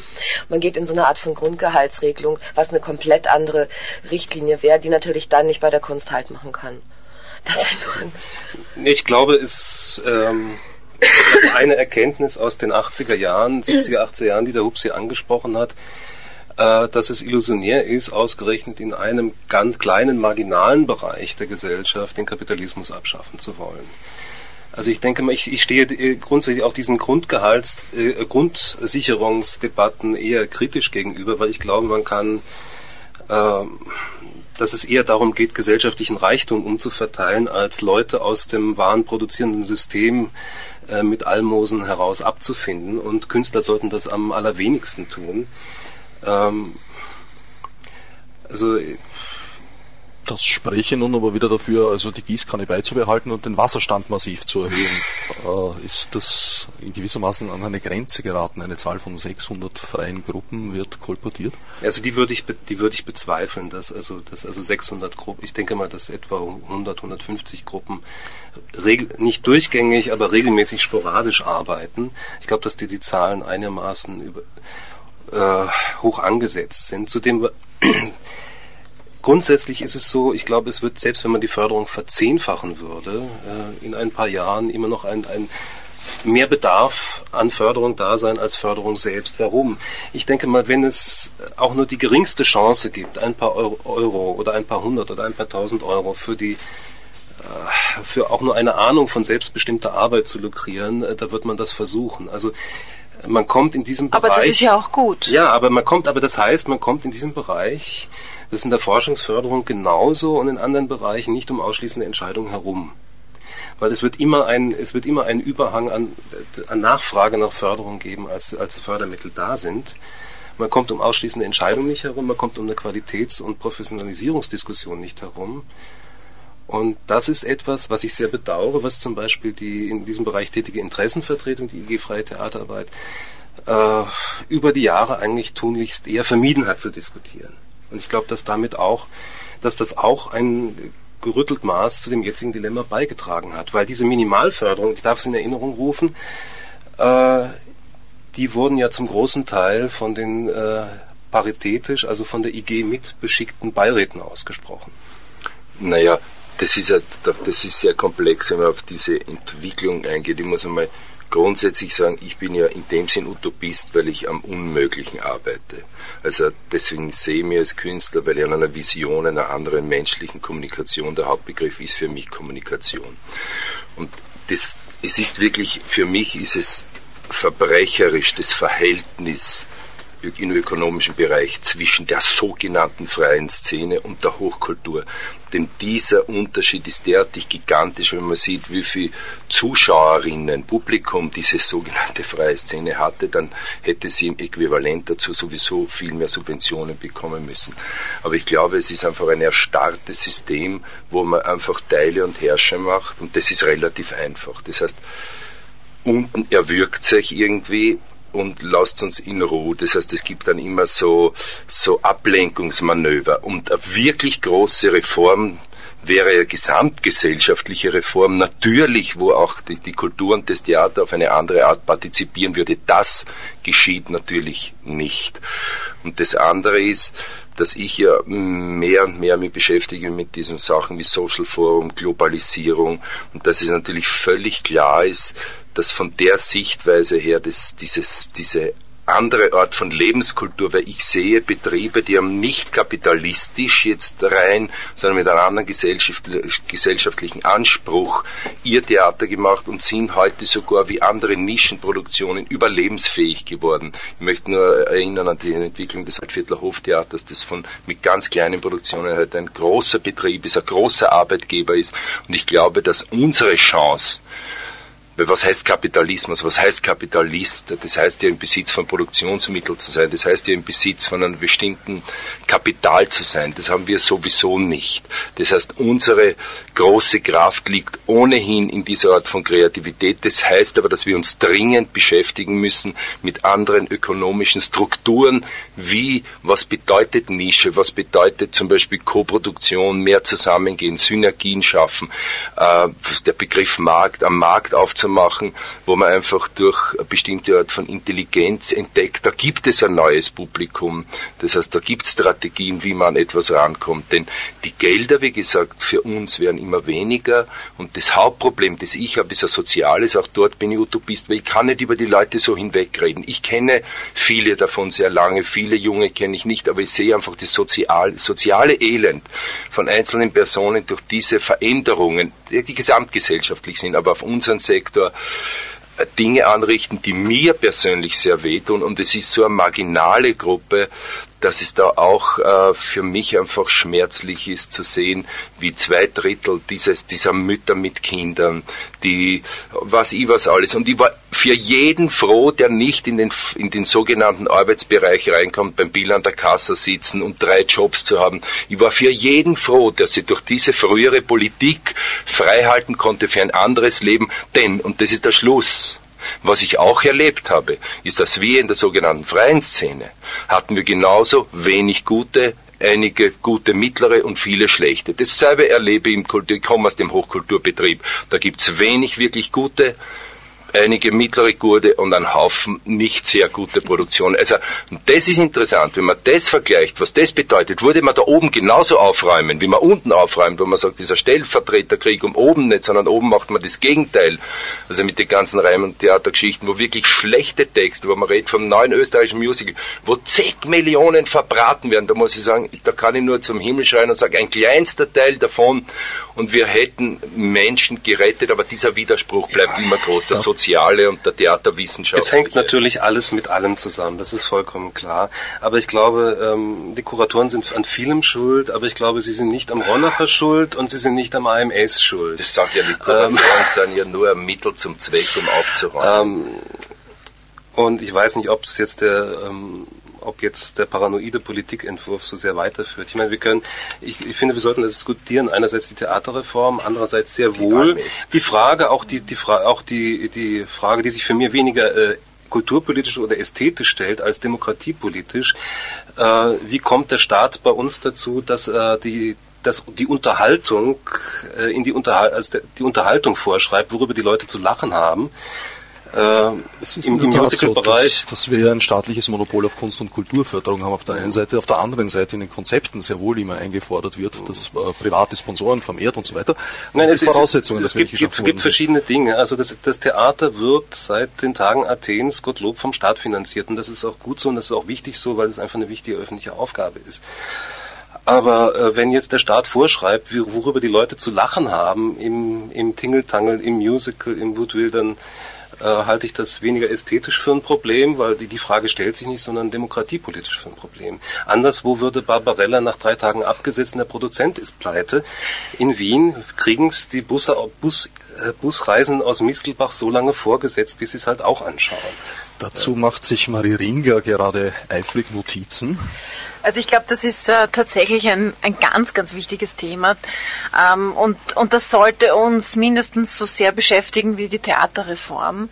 Speaker 3: man geht in so eine Art von Grundgehaltsregelung, was eine komplett andere Richtlinie wäre, die natürlich dann nicht bei der Kunst halt machen kann. Das ist nur
Speaker 2: Ich glaube, es ähm, eine Erkenntnis aus den 80er Jahren, 70er, 80er Jahren, die der Hupsi angesprochen hat, äh, dass es illusionär ist, ausgerechnet in einem ganz kleinen, marginalen Bereich der Gesellschaft den Kapitalismus abschaffen zu wollen. Also ich denke mal, ich, ich stehe äh, grundsätzlich auch diesen Grundgehalts, äh, Grundsicherungsdebatten eher kritisch gegenüber, weil ich glaube, man kann ähm, dass es eher darum geht, gesellschaftlichen Reichtum umzuverteilen, als Leute aus dem warenproduzierenden System äh, mit Almosen heraus abzufinden. Und Künstler sollten das am allerwenigsten tun. Ähm, also
Speaker 1: Das spreche nun aber wieder dafür, also die Gießkanne beizubehalten und den Wasserstand massiv zu erhöhen. Äh, ist das in gewissermaßen an eine Grenze geraten? Eine Zahl von 600 freien Gruppen wird kolportiert?
Speaker 2: Also die würde ich die würde ich bezweifeln, dass also dass also 600 Gruppen, ich denke mal, dass etwa 100 150 Gruppen regel, nicht durchgängig, aber regelmäßig sporadisch arbeiten. Ich glaube, dass die die Zahlen einigermaßen über, äh, hoch angesetzt sind. Zudem Grundsätzlich ist es so, ich glaube, es wird, selbst wenn man die Förderung verzehnfachen würde, äh, in ein paar Jahren immer noch ein, ein mehr Bedarf an Förderung da sein als Förderung selbst. Warum? Ich denke mal, wenn es auch nur die geringste Chance gibt, ein paar Euro, oder ein paar hundert oder ein paar tausend Euro für die äh, für auch nur eine Ahnung von selbstbestimmter Arbeit zu lukrieren, äh, da wird man das versuchen. Also man kommt in diesem Bereich.
Speaker 5: Aber das ist ja auch gut.
Speaker 2: Ja, aber man kommt, aber das heißt, man kommt in diesem Bereich, das ist in der Forschungsförderung genauso und in anderen Bereichen nicht um ausschließende Entscheidungen herum. Weil es wird immer ein, es wird immer einen Überhang an, an Nachfrage nach Förderung geben, als, als Fördermittel da sind. Man kommt um ausschließende Entscheidungen nicht herum, man kommt um eine Qualitäts- und Professionalisierungsdiskussion nicht herum. Und das ist etwas, was ich sehr bedauere, was zum Beispiel die in diesem Bereich tätige Interessenvertretung, die IG Freie Theaterarbeit, äh, über die Jahre eigentlich tunlichst eher vermieden hat zu diskutieren. Und ich glaube, dass damit auch, dass das auch ein gerüttelt Maß zu dem jetzigen Dilemma beigetragen hat, weil diese Minimalförderung, ich darf es in Erinnerung rufen, äh, die wurden ja zum großen Teil von den äh, paritätisch, also von der IG mitbeschickten Beiräten ausgesprochen.
Speaker 4: Naja, das ist, ja, das ist sehr komplex, wenn man auf diese Entwicklung eingeht. Ich muss einmal grundsätzlich sagen, ich bin ja in dem Sinn Utopist, weil ich am Unmöglichen arbeite. Also deswegen sehe ich mich als Künstler, weil ich an einer Vision einer anderen menschlichen Kommunikation, der Hauptbegriff ist für mich Kommunikation. Und das, es ist wirklich, für mich ist es verbrecherisch, das Verhältnis im ökonomischen Bereich zwischen der sogenannten freien Szene und der Hochkultur. Denn dieser Unterschied ist derartig gigantisch, wenn man sieht, wie viel Zuschauerinnen, Publikum diese sogenannte freie Szene hatte, dann hätte sie im Äquivalent dazu sowieso viel mehr Subventionen bekommen müssen. Aber ich glaube, es ist einfach ein erstarrtes System, wo man einfach Teile und Herrscher macht und das ist relativ einfach. Das heißt, unten erwürgt sich irgendwie und lasst uns in Ruhe. Das heißt, es gibt dann immer so, so Ablenkungsmanöver. Und eine wirklich große Reform wäre eine gesamtgesellschaftliche Reform natürlich, wo auch die, die Kultur und das Theater auf eine andere Art partizipieren würde. Das geschieht natürlich nicht. Und das andere ist, dass ich ja mehr und mehr mich beschäftige mit diesen Sachen wie Social Forum, Globalisierung und dass es natürlich völlig klar ist, dass von der Sichtweise her das, dieses, diese andere Art von Lebenskultur, weil ich sehe Betriebe, die haben nicht kapitalistisch jetzt rein, sondern mit einem anderen gesellschaftlichen Anspruch ihr Theater gemacht und sind heute sogar wie andere Nischenproduktionen überlebensfähig geworden. Ich möchte nur erinnern an die Entwicklung des Altviertler Hoftheaters, das von mit ganz kleinen Produktionen halt ein großer Betrieb ist, ein großer Arbeitgeber ist. Und ich glaube, dass unsere Chance, was heißt Kapitalismus? Was heißt Kapitalist? Das heißt ja im Besitz von Produktionsmitteln zu sein. Das heißt ja im Besitz von einem bestimmten Kapital zu sein. Das haben wir sowieso nicht. Das heißt, unsere große Kraft liegt ohnehin in dieser Art von Kreativität. Das heißt aber, dass wir uns dringend beschäftigen müssen mit anderen ökonomischen Strukturen, wie was bedeutet Nische, was bedeutet zum Beispiel Koproduktion, mehr zusammengehen, Synergien schaffen, äh, der Begriff Markt, am Markt aufzunehmen zu machen, wo man einfach durch eine bestimmte Art von Intelligenz entdeckt, da gibt es ein neues Publikum. Das heißt, da gibt es Strategien, wie man an etwas rankommt. Denn die Gelder, wie gesagt, für uns werden immer weniger. Und das Hauptproblem, das ich habe, ist ein soziales. Auch dort bin ich Utopist, weil ich kann nicht über die Leute so hinwegreden. Ich kenne viele davon sehr lange, viele Junge kenne ich nicht, aber ich sehe einfach das sozial, soziale Elend von einzelnen Personen durch diese Veränderungen, die gesamtgesellschaftlich sind, aber auf unseren Sektor Sektor äh, Dinge anrichten, die mir persönlich sehr wehtun. Und es ist so eine marginale Gruppe, dass es da auch äh, für mich einfach schmerzlich ist zu sehen, wie zwei Drittel dieses, dieser Mütter mit Kindern, die, was ich was alles. Und ich war für jeden froh, der nicht in den, in den sogenannten Arbeitsbereich reinkommt, beim Bill an der Kasse sitzen und drei Jobs zu haben. Ich war für jeden froh, der sich durch diese frühere Politik freihalten konnte für ein anderes Leben. Denn, und das ist der Schluss, was ich auch erlebt habe, ist, dass wir in der sogenannten freien Szene hatten wir genauso wenig gute, einige gute mittlere und viele schlechte. Dasselbe erlebe ich im Kultur, ich komme aus dem Hochkulturbetrieb. Da gibt's wenig wirklich gute, einige mittlere Gurde und ein Haufen nicht sehr gute Produktionen. Also das ist interessant, wenn man das vergleicht, was das bedeutet, würde man da oben genauso aufräumen, wie man unten aufräumt, wo man sagt, dieser Stellvertreterkrieg um oben nicht, sondern oben macht man das Gegenteil. Also mit den ganzen Reim- und Theatergeschichten, wo wirklich schlechte Texte, wo man redet vom neuen österreichischen Musical, wo zig Millionen verbraten werden, da muss ich sagen, da kann ich nur zum Himmel schreien und sagen, ein kleinster Teil davon und wir hätten Menschen gerettet, aber dieser Widerspruch bleibt ja, immer groß. Der Soziale und der Theaterwissenschaft.
Speaker 2: Es hängt natürlich alles mit allem zusammen, das ist vollkommen klar. Aber ich glaube, ähm, die Kuratoren sind an vielem schuld, aber ich glaube, sie sind nicht am Ronacher schuld und sie sind nicht am AMS schuld.
Speaker 4: Das sagt ja die Kuratoren, ähm, sind ja nur ein Mittel zum Zweck, um aufzuräumen.
Speaker 2: Ähm, und ich weiß nicht, ob es jetzt der ähm, ob jetzt der paranoide Politikentwurf so sehr weiterführt. Ich meine, wir können, ich, ich finde, wir sollten das diskutieren. Einerseits die Theaterreform, andererseits sehr wohl die Frage, auch die, die Frage, auch die, die Frage, die sich für mich weniger äh, kulturpolitisch oder ästhetisch stellt als demokratiepolitisch. Äh, wie kommt der Staat bei uns dazu, dass äh, die dass die Unterhaltung äh, in die, Unterhal also die Unterhaltung vorschreibt, worüber die Leute zu lachen haben
Speaker 1: äh, es ist im, im Musical-Bereich. So, dass, dass, wir ein staatliches Monopol auf Kunst- und Kulturförderung haben auf der einen Seite, auf der anderen Seite in den Konzepten sehr wohl immer eingefordert wird, dass äh, private Sponsoren vermehrt und so weiter.
Speaker 2: Nein, es, Voraussetzungen, es, es gibt, gibt, gibt verschiedene Dinge. Also das, das Theater wird seit den Tagen Athens, Gottlob, vom Staat finanziert und das ist auch gut so und das ist auch wichtig so, weil es einfach eine wichtige öffentliche Aufgabe ist. Aber äh, wenn jetzt der Staat vorschreibt, worüber die Leute zu lachen haben im, im Tingeltangel, im Musical, im Woodville, dann äh, halte ich das weniger ästhetisch für ein Problem, weil die, die Frage stellt sich nicht, sondern demokratiepolitisch für ein Problem. Anderswo würde Barbarella nach drei Tagen abgesetzt und der Produzent ist pleite. In Wien kriegen es die Busse, Bus, äh, Busreisen aus Mistelbach so lange vorgesetzt, bis sie es halt auch anschauen.
Speaker 1: Dazu macht sich Marie Ringer gerade eifrig Notizen.
Speaker 5: Also ich glaube, das ist äh, tatsächlich ein, ein ganz, ganz wichtiges Thema. Ähm, und, und das sollte uns mindestens so sehr beschäftigen wie die Theaterreform.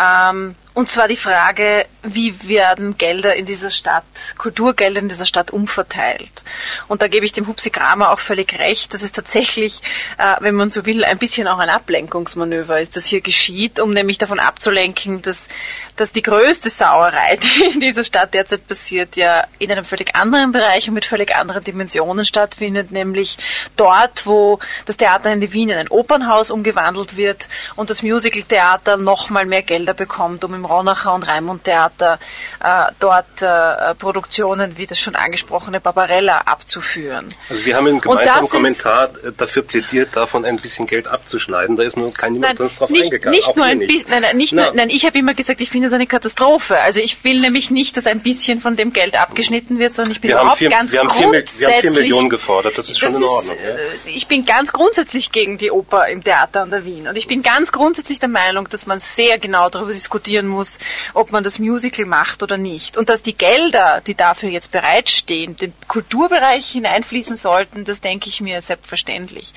Speaker 5: Ähm, und zwar die Frage, wie werden Gelder in dieser Stadt, Kulturgelder in dieser Stadt umverteilt? Und da gebe ich dem Hupsi Kramer auch völlig recht, dass es tatsächlich, äh, wenn man so will, ein bisschen auch ein Ablenkungsmanöver ist, das hier geschieht, um nämlich davon abzulenken, dass, dass die größte Sauerei, die in dieser Stadt derzeit passiert, ja in einem völlig anderen Bereich und mit völlig anderen Dimensionen stattfindet, nämlich dort, wo das Theater in Wien in ein Opernhaus umgewandelt wird und das Musicaltheater nochmal mehr Gelder bekommt, um im Ronacher und Raimund Theater äh, dort äh, Produktionen wie das schon angesprochene Barbarella abzuführen.
Speaker 2: Also wir haben im gemeinsamen Kommentar äh, dafür plädiert, davon ein bisschen Geld abzuschneiden. Da ist nur kein niemand
Speaker 5: nein, drauf nicht, eingegangen. Nicht nur ein bisschen, nein, nein, nicht nur, nein, ich habe immer gesagt, ich finde es eine Katastrophe. Also ich will nämlich nicht, dass ein bisschen von dem Geld abgeschnitten wird, sondern ich bin
Speaker 2: wir
Speaker 5: überhaupt
Speaker 2: vier,
Speaker 5: ganz
Speaker 2: wir haben, vier, wir haben vier Millionen gefordert, das ist schon das in Ordnung. Ist,
Speaker 5: ja. Äh, ich bin ganz grundsätzlich gegen die Oper im Theater an der Wien und ich bin ganz grundsätzlich der Meinung, dass man sehr genau darüber diskutieren muss, ob man das Musical macht oder nicht. Und dass die Gelder, die dafür jetzt bereitstehen, den Kulturbereich hineinfließen sollten, das denke ich mir selbstverständlich.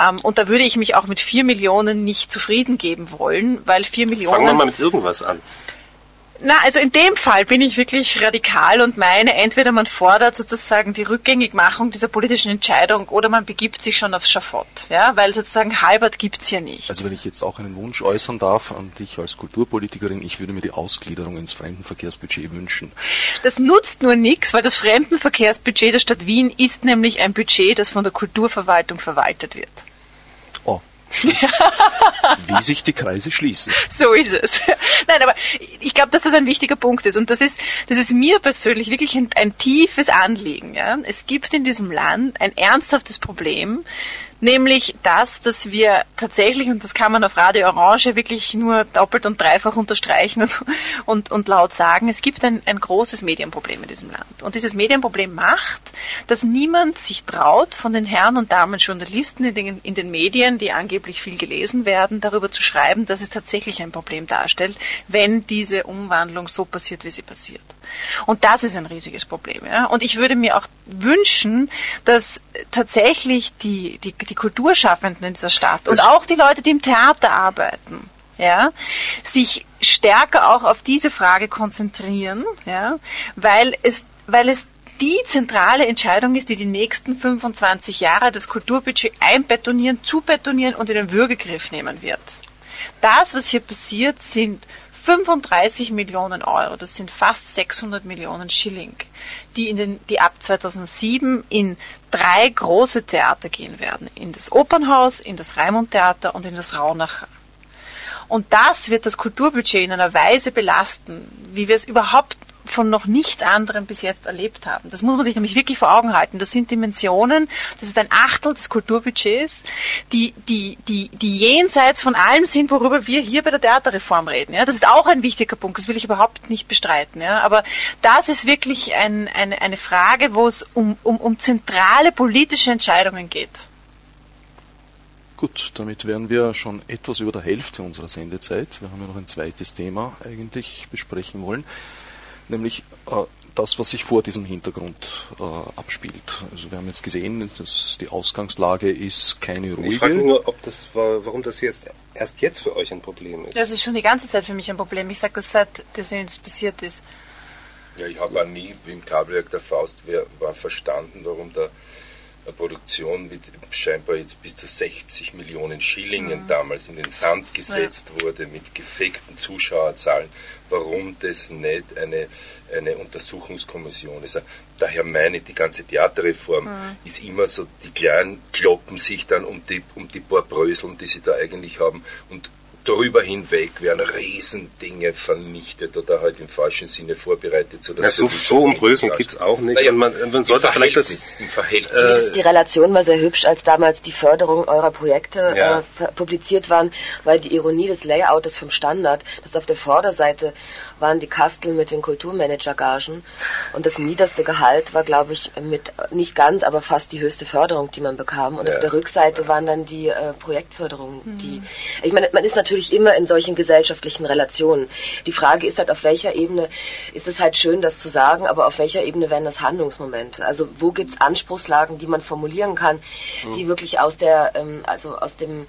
Speaker 5: Ähm, und da würde ich mich auch mit vier Millionen nicht zufrieden geben wollen, weil vier Millionen.
Speaker 2: Fangen wir mal mit irgendwas an.
Speaker 5: Na, also in dem Fall bin ich wirklich radikal und meine, entweder man fordert sozusagen die Rückgängigmachung dieser politischen Entscheidung oder man begibt sich schon aufs Schafott, ja, weil sozusagen halbert gibt's hier nicht.
Speaker 1: Also wenn ich jetzt auch einen Wunsch äußern darf an dich als Kulturpolitikerin, ich würde mir die Ausgliederung ins Fremdenverkehrsbudget wünschen.
Speaker 5: Das nutzt nur nichts, weil das Fremdenverkehrsbudget der Stadt Wien ist nämlich ein Budget, das von der Kulturverwaltung verwaltet wird.
Speaker 1: Wie sich die Kreise schließen.
Speaker 5: So ist es. Nein, aber ich glaube, dass das ein wichtiger Punkt ist. Und das ist, das ist mir persönlich wirklich ein, ein tiefes Anliegen. Ja? Es gibt in diesem Land ein ernsthaftes Problem, nämlich das, dass wir tatsächlich, und das kann man auf Radio Orange wirklich nur doppelt und dreifach unterstreichen und, und, und laut sagen, es gibt ein, ein großes Medienproblem in diesem Land. Und dieses Medienproblem macht, dass niemand sich traut, von den Herren und Damen Journalisten in den, in den Medien, die angeblich viel gelesen werden, darüber zu schreiben, dass es tatsächlich ein Problem darstellt, wenn diese Umwandlung so passiert, wie sie passiert. Und das ist ein riesiges Problem. Ja? Und ich würde mir auch wünschen, dass tatsächlich die, die, die Kulturschaffenden in dieser Stadt und auch die Leute, die im Theater arbeiten, ja, sich stärker auch auf diese Frage konzentrieren, ja, weil es, weil es die zentrale Entscheidung ist, die die nächsten 25 Jahre das Kulturbudget einbetonieren, zubetonieren und in den Würgegriff nehmen wird. Das, was hier passiert, sind 35 Millionen Euro, das sind fast 600 Millionen Schilling, die, in den, die ab 2007 in drei große Theater gehen werden. In das Opernhaus, in das Raimund Theater und in das Raunacher. Und das wird das Kulturbudget in einer Weise belasten, wie wir es überhaupt von noch nichts anderem bis jetzt erlebt haben. Das muss man sich nämlich wirklich vor Augen halten. Das sind Dimensionen, das ist ein Achtel des Kulturbudgets, die, die, die, die jenseits von allem sind, worüber wir hier bei der Theaterreform reden. Ja, das ist auch ein wichtiger Punkt, das will ich überhaupt nicht bestreiten. Ja, aber das ist wirklich ein, eine, eine Frage, wo es um, um, um zentrale politische Entscheidungen geht.
Speaker 1: Gut, damit wären wir schon etwas über der Hälfte unserer Sendezeit. Wir haben ja noch ein zweites Thema eigentlich besprechen wollen nämlich äh, das, was sich vor diesem Hintergrund äh, abspielt. Also wir haben jetzt gesehen, dass die Ausgangslage ist keine ruhige.
Speaker 2: Ich frage nur, ob das war, warum das jetzt erst jetzt für euch ein Problem ist.
Speaker 5: Das ist schon die ganze Zeit für mich ein Problem. Ich sage das seit das passiert ist.
Speaker 4: Ja, ich habe auch nie im Kabelwerk der Faust war verstanden, warum da eine Produktion mit scheinbar jetzt bis zu 60 Millionen Schillingen mhm. damals in den Sand gesetzt ja. wurde, mit gefakten Zuschauerzahlen, warum das nicht eine, eine Untersuchungskommission ist. Daher meine ich, die ganze Theaterreform mhm. ist immer so, die Kleinen kloppen sich dann um die, um die paar Bröseln, die sie da eigentlich haben und drüber hinweg werden Riesendinge vernichtet oder halt im falschen Sinne vorbereitet.
Speaker 2: So, ja, so, so um Größen geht es auch nicht.
Speaker 5: Naja,
Speaker 2: man, man sollte vielleicht das...
Speaker 3: Im Verhältnis. Äh, die Relation war sehr hübsch, als damals die Förderung eurer Projekte ja. äh, publiziert waren, weil die Ironie des Layouts vom Standard, dass auf der Vorderseite waren die Kasteln mit den Kulturmanager-Gagen und das niederste Gehalt war, glaube ich, mit nicht ganz, aber fast die höchste Förderung, die man bekam. Und ja. auf der Rückseite waren dann die äh, Projektförderungen, mhm. die... Ich meine, man ist natürlich immer in solchen gesellschaftlichen Relationen. Die Frage ist halt, auf welcher Ebene ist es halt schön, das zu sagen, aber auf welcher Ebene werden das Handlungsmomente? Also wo gibt es Anspruchslagen, die man formulieren kann, die wirklich aus der, ähm, also aus dem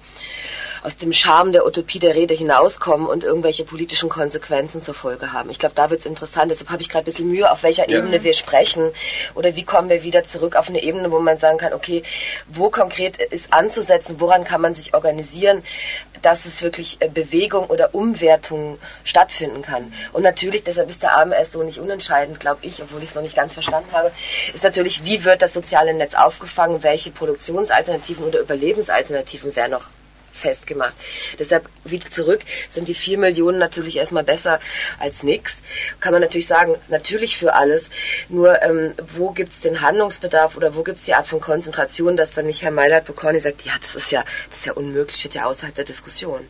Speaker 3: aus dem Charme der Utopie der Rede hinauskommen und irgendwelche politischen Konsequenzen zur Folge haben. Ich glaube, da wird's interessant. Deshalb habe ich gerade ein bisschen Mühe, auf welcher ja. Ebene wir sprechen oder wie kommen wir wieder zurück auf eine Ebene, wo man sagen kann, okay, wo konkret ist anzusetzen, woran kann man sich organisieren, dass es wirklich äh, Bewegung oder Umwertung stattfinden kann. Und natürlich, deshalb ist der AMS so nicht unentscheidend, glaube ich, obwohl ich es noch nicht ganz verstanden habe, ist natürlich, wie wird das soziale Netz aufgefangen, welche Produktionsalternativen oder Überlebensalternativen werden noch festgemacht. Deshalb wieder zurück sind die vier Millionen natürlich erstmal besser als nichts. Kann man natürlich sagen, natürlich für alles. Nur ähm, wo gibt es den Handlungsbedarf oder wo gibt es die Art von Konzentration, dass dann nicht Herr Meilert Boconi sagt, ja, das ist ja, das ist ja unmöglich, steht ja außerhalb der Diskussion.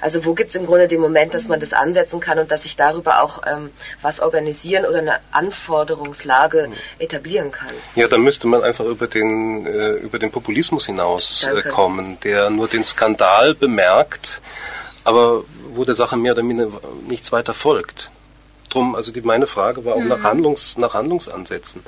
Speaker 3: Also wo gibt es im Grunde den Moment, dass man das ansetzen kann und dass sich darüber auch ähm, was organisieren oder eine Anforderungslage etablieren kann?
Speaker 2: Ja, da müsste man einfach über den, äh, über den Populismus hinauskommen, äh, der nur den Skandal bemerkt, aber wo der Sache mehr oder minder nichts weiter folgt. Drum, also die, meine Frage war auch mhm. nach, Handlungs, nach Handlungsansätzen.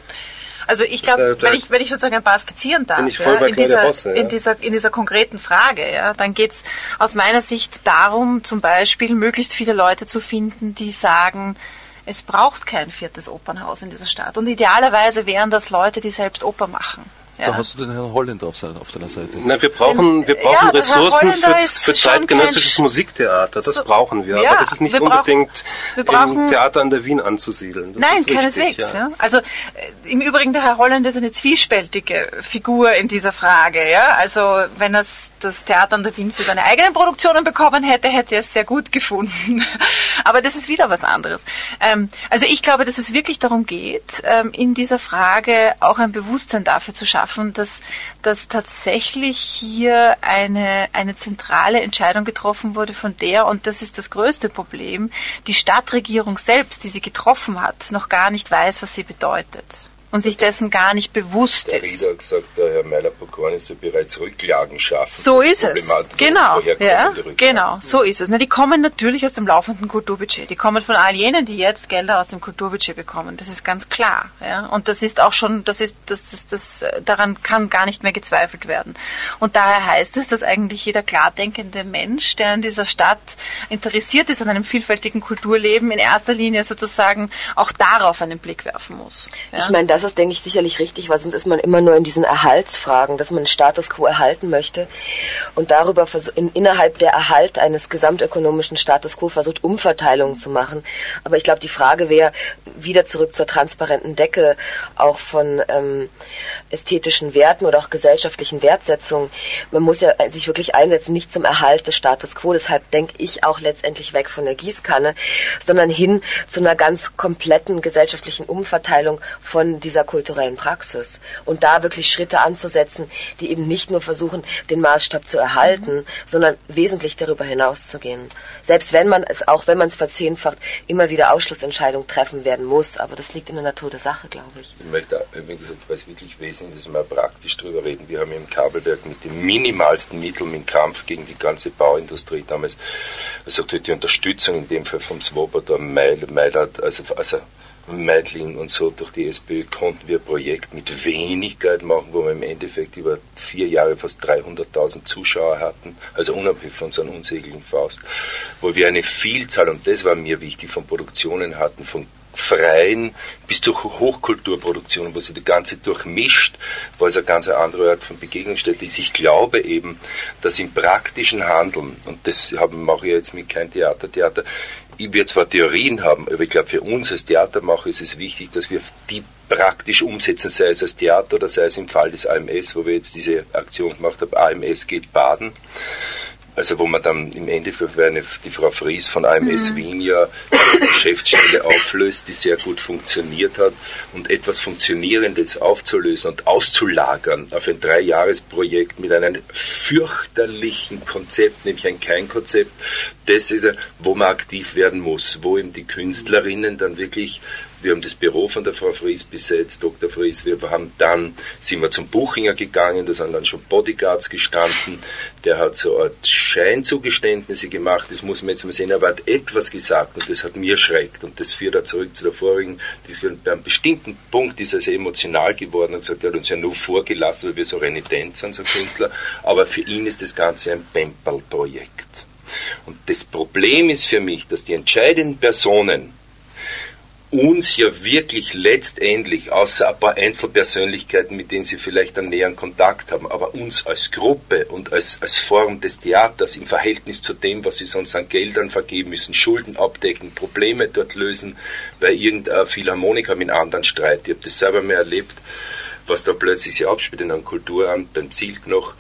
Speaker 5: Also ich glaube, äh, wenn ich, wenn ich sozusagen ein paar skizzieren darf, ja, in, dieser, Bosse, ja. in, dieser, in dieser konkreten Frage, ja, dann geht es aus meiner Sicht darum, zum Beispiel möglichst viele Leute zu finden, die sagen, es braucht kein viertes Opernhaus in dieser Stadt. Und idealerweise wären das Leute, die selbst Oper machen.
Speaker 1: Ja. Da hast du den Herrn Holländer auf, seiner, auf deiner Seite.
Speaker 2: Na, wir brauchen, wir brauchen ja, Ressourcen für, für zeitgenössisches Musiktheater. Das so, brauchen wir. Ja, aber das ist nicht unbedingt brauchen, im Theater an der Wien anzusiedeln.
Speaker 5: Das nein, keineswegs. Ja. Also äh, im Übrigen, der Herr Holländer ist eine zwiespältige Figur in dieser Frage. Ja? Also wenn er das Theater an der Wien für seine eigenen Produktionen bekommen hätte, hätte er es sehr gut gefunden. aber das ist wieder was anderes. Ähm, also ich glaube, dass es wirklich darum geht, ähm, in dieser Frage auch ein Bewusstsein dafür zu schaffen, schaffen, dass, dass tatsächlich hier eine, eine zentrale Entscheidung getroffen wurde, von der, und das ist das größte Problem, die Stadtregierung selbst, die sie getroffen hat, noch gar nicht weiß, was sie bedeutet und sich dessen gar nicht bewusst
Speaker 4: der
Speaker 5: ist.
Speaker 4: Der Rieder hat gesagt, der Herr Meiler-Pokorn soll bereits Rücklagen schaffen.
Speaker 5: So ist es. Genau, ja, genau, so ist es. Na, die kommen natürlich aus dem laufenden Kulturbudget. Die kommen von all jenen, die jetzt Gelder aus dem Kulturbudget bekommen. Das ist ganz klar. Ja. Und das ist auch schon, das ist, das, das, das, daran kann gar nicht mehr gezweifelt werden. Und daher heißt es, dass eigentlich jeder klar denkende Mensch, der in dieser Stadt interessiert ist an einem vielfältigen Kulturleben, in erster Linie sozusagen auch darauf einen Blick werfen muss.
Speaker 3: Ja. Ich meine, das das ist, denke ich, sicherlich richtig, weil sonst ist man immer nur in diesen Erhaltsfragen, dass man Status quo erhalten möchte und darüber in, innerhalb der Erhalt eines gesamtökonomischen Status quo versucht, Umverteilungen zu machen. Aber ich glaube, die Frage wäre, wieder zurück zur transparenten Decke auch von ähm, ästhetischen Werten oder auch gesellschaftlichen Wertsetzungen. Man muss ja sich wirklich einsetzen, nicht zum Erhalt des Status quo. Deshalb denke ich auch letztendlich weg von der Gießkanne, sondern hin zu einer ganz kompletten gesellschaftlichen Umverteilung von dieser kulturellen Praxis. Und da wirklich Schritte anzusetzen, die eben nicht nur versuchen, den Maßstab zu erhalten, mhm. sondern wesentlich darüber hinaus zu gehen. Selbst wenn man es, auch wenn man es verzehnfacht, immer wieder Ausschlussentscheidungen treffen werden muss. Aber das liegt in der Natur der Sache, glaube ich.
Speaker 4: Ich möchte, wie gesagt, was wirklich wesentlich ist, mal praktisch drüber reden. Wir haben im Kabelwerk mit den minimalsten Mitteln im Kampf gegen die ganze Bauindustrie damals, also die Unterstützung in dem Fall vom Swoboda Meilert, also, also Meidling und so durch die SPÖ konnten wir ein Projekt mit wenig Geld machen, wo wir im Endeffekt über vier Jahre fast 300.000 Zuschauer hatten, also unabhängig von so einem unsäglichen Faust, wo wir eine Vielzahl, und das war mir wichtig, von Produktionen hatten, von freien bis durch Hochkulturproduktionen, wo sie die ganze durchmischt, wo es eine ganz andere Art von Begegnungsstätte ist. Ich glaube eben, dass im praktischen Handeln, und das mache ich jetzt mit kein Theater, Theater, wir zwar Theorien haben, aber ich glaube, für uns als Theatermacher ist es wichtig, dass wir die praktisch umsetzen, sei es als Theater oder sei es im Fall des AMS, wo wir jetzt diese Aktion gemacht haben, AMS geht baden also wo man dann im Endeffekt eine, die Frau Fries von AMS mhm. Wien ja eine Geschäftsstelle auflöst, die sehr gut funktioniert hat und etwas Funktionierendes aufzulösen und auszulagern auf ein Dreijahresprojekt mit einem fürchterlichen Konzept, nämlich ein Kein-Konzept, das ist, wo man aktiv werden muss, wo eben die Künstlerinnen dann wirklich Wir haben das Büro von der Frau Fries besetzt, Dr. Fries. Wir haben dann, sind wir zum Buchinger gegangen, da sind dann schon Bodyguards gestanden. Der hat so eine Art Scheinzugeständnisse gemacht. Das muss man jetzt mal sehen. Er hat etwas gesagt und das hat mir schreckt. Und das führt er zurück zu der vorigen. Bei einem bestimmten Punkt ist er sehr emotional geworden und gesagt, er hat uns ja nur vorgelassen, weil wir so renitent sind, so Künstler. Aber für ihn ist das Ganze ein Pempel-Projekt. Und das Problem ist für mich, dass die entscheidenden Personen uns ja wirklich letztendlich, außer ein paar Einzelpersönlichkeiten, mit denen sie vielleicht einen näheren Kontakt haben, aber uns als Gruppe und als, als Form des Theaters im Verhältnis zu dem, was sie sonst an Geldern vergeben müssen, Schulden abdecken, Probleme dort lösen, weil irgendein Philharmoniker mit anderen streitet. Ich habe das selber mehr erlebt, was da plötzlich sich abspielt in einem Kulturamt, beim Zielk noch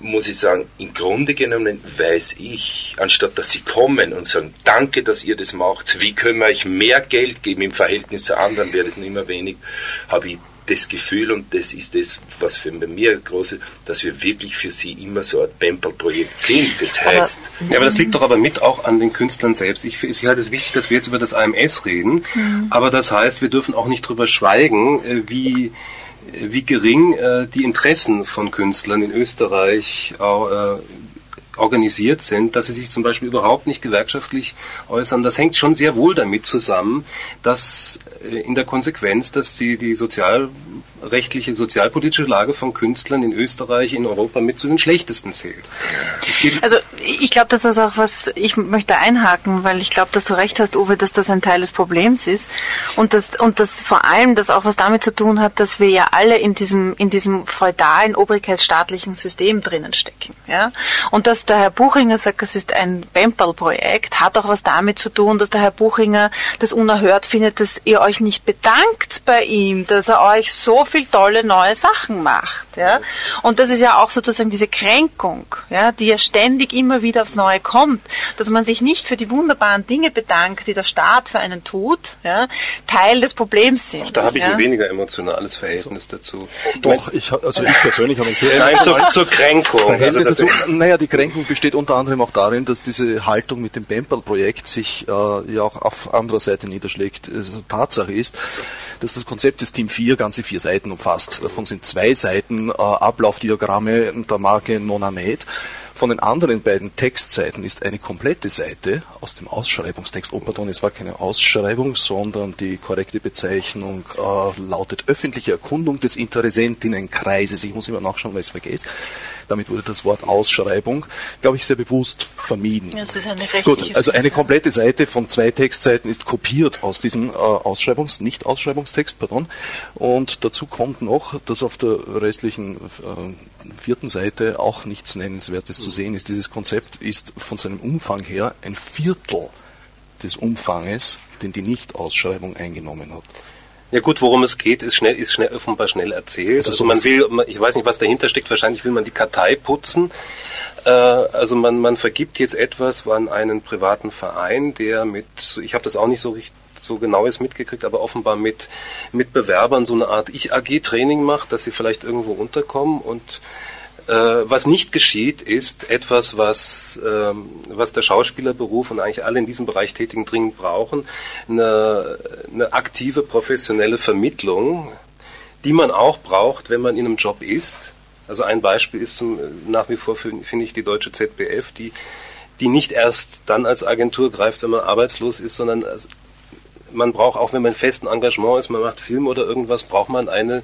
Speaker 4: muss ich sagen, im Grunde genommen weiß ich, anstatt dass sie kommen und sagen, danke, dass ihr das macht, wie können wir euch mehr Geld geben im Verhältnis zu anderen, wäre das nicht mehr wenig, habe ich das Gefühl, und das ist das, was für mir große, dass wir wirklich für sie immer so ein Pempel-Projekt sind. Das heißt.
Speaker 2: Aber, ja, aber das liegt doch aber mit auch an den Künstlern selbst. Ich, ich halte es wichtig, dass wir jetzt über das AMS reden, mhm. aber das heißt, wir dürfen auch nicht drüber schweigen, äh, wie, wie gering äh, die Interessen von Künstlern in Österreich äh, organisiert sind, dass sie sich zum Beispiel überhaupt nicht gewerkschaftlich äußern. Das hängt schon sehr wohl damit zusammen, dass in der Konsequenz, dass sie die sozial rechtliche, sozialpolitische Lage von Künstlern in Österreich, in Europa mit zu den schlechtesten zählt.
Speaker 5: Also ich glaube, dass das auch was, ich möchte einhaken, weil ich glaube, dass du recht hast, Uwe, dass das ein Teil des Problems ist und dass und das vor allem das auch was damit zu tun hat, dass wir ja alle in diesem in diesem feudalen obrigkeitsstaatlichen System drinnen stecken, ja und dass der Herr Buchinger sagt, es ist ein Bempel-Projekt, hat auch was damit zu tun, dass der Herr Buchinger das unerhört findet, dass ihr euch nicht bedankt bei ihm, dass er euch so viel tolle neue Sachen macht. Ja? Und das ist ja auch sozusagen diese Kränkung, ja, die ja ständig immer wieder aufs Neue kommt, dass man sich nicht für die wunderbaren Dinge bedankt, die der Staat für einen tut, ja, Teil des Problems sind. Auch
Speaker 2: da habe ich
Speaker 5: ja?
Speaker 2: ein weniger emotionales Verhältnis dazu.
Speaker 1: Doch, ich, also ich persönlich habe ein sehr
Speaker 2: Nein, zur, zur Kränkung.
Speaker 1: Verhältnis also dazu. Naja, die Kränkung besteht unter anderem auch darin, dass diese Haltung mit dem Bempel-Projekt sich äh, ja auch auf anderer Seite niederschlägt. Also, Tatsache ist, dass das Konzept des Team 4 ganze vier Seiten umfasst. Davon sind zwei Seiten äh, Ablaufdiagramme der Marke Nonamed. Von den anderen beiden Textseiten ist eine komplette Seite aus dem Ausschreibungstext. Oh, pardon, es war keine Ausschreibung, sondern die korrekte Bezeichnung äh, lautet öffentliche Erkundung des Interessentinnenkreises. Ich muss immer nachschauen, weil ich es vergesse. Damit wurde das Wort Ausschreibung, glaube ich, sehr bewusst vermieden.
Speaker 5: Das ist eine
Speaker 1: Gut, also eine komplette Seite von zwei Textseiten ist kopiert aus diesem äh, Ausschreibungs-, nicht Ausschreibungstext, pardon. Und dazu kommt noch, dass auf der restlichen äh, vierten Seite auch nichts Nennenswertes zu sehen ist. Dieses Konzept ist von seinem Umfang her ein Viertel des Umfanges, den die Nicht-Ausschreibung eingenommen hat.
Speaker 2: Ja gut, worum es geht, ist schnell, ist schnell offenbar schnell erzählt. Also, man will, ich weiß nicht, was dahinter steckt. Wahrscheinlich will man die Kartei putzen. Äh, also man, man vergibt jetzt etwas an einen privaten Verein, der mit, ich habe das auch nicht so richtig so genau ist mitgekriegt, aber offenbar mit, mit Bewerbern so eine Art Ich-AG-Training macht, dass sie vielleicht irgendwo unterkommen und was nicht geschieht, ist etwas, was, ähm, was der Schauspielerberuf und eigentlich alle in diesem Bereich Tätigen dringend brauchen, eine, eine aktive professionelle Vermittlung, die man auch braucht, wenn man in einem Job ist. Also ein Beispiel ist zum, nach wie vor finde ich die deutsche ZBF, die, die nicht erst dann als Agentur greift, wenn man arbeitslos ist, sondern man braucht auch, wenn man festen Engagement ist, man macht Film oder irgendwas, braucht man eine,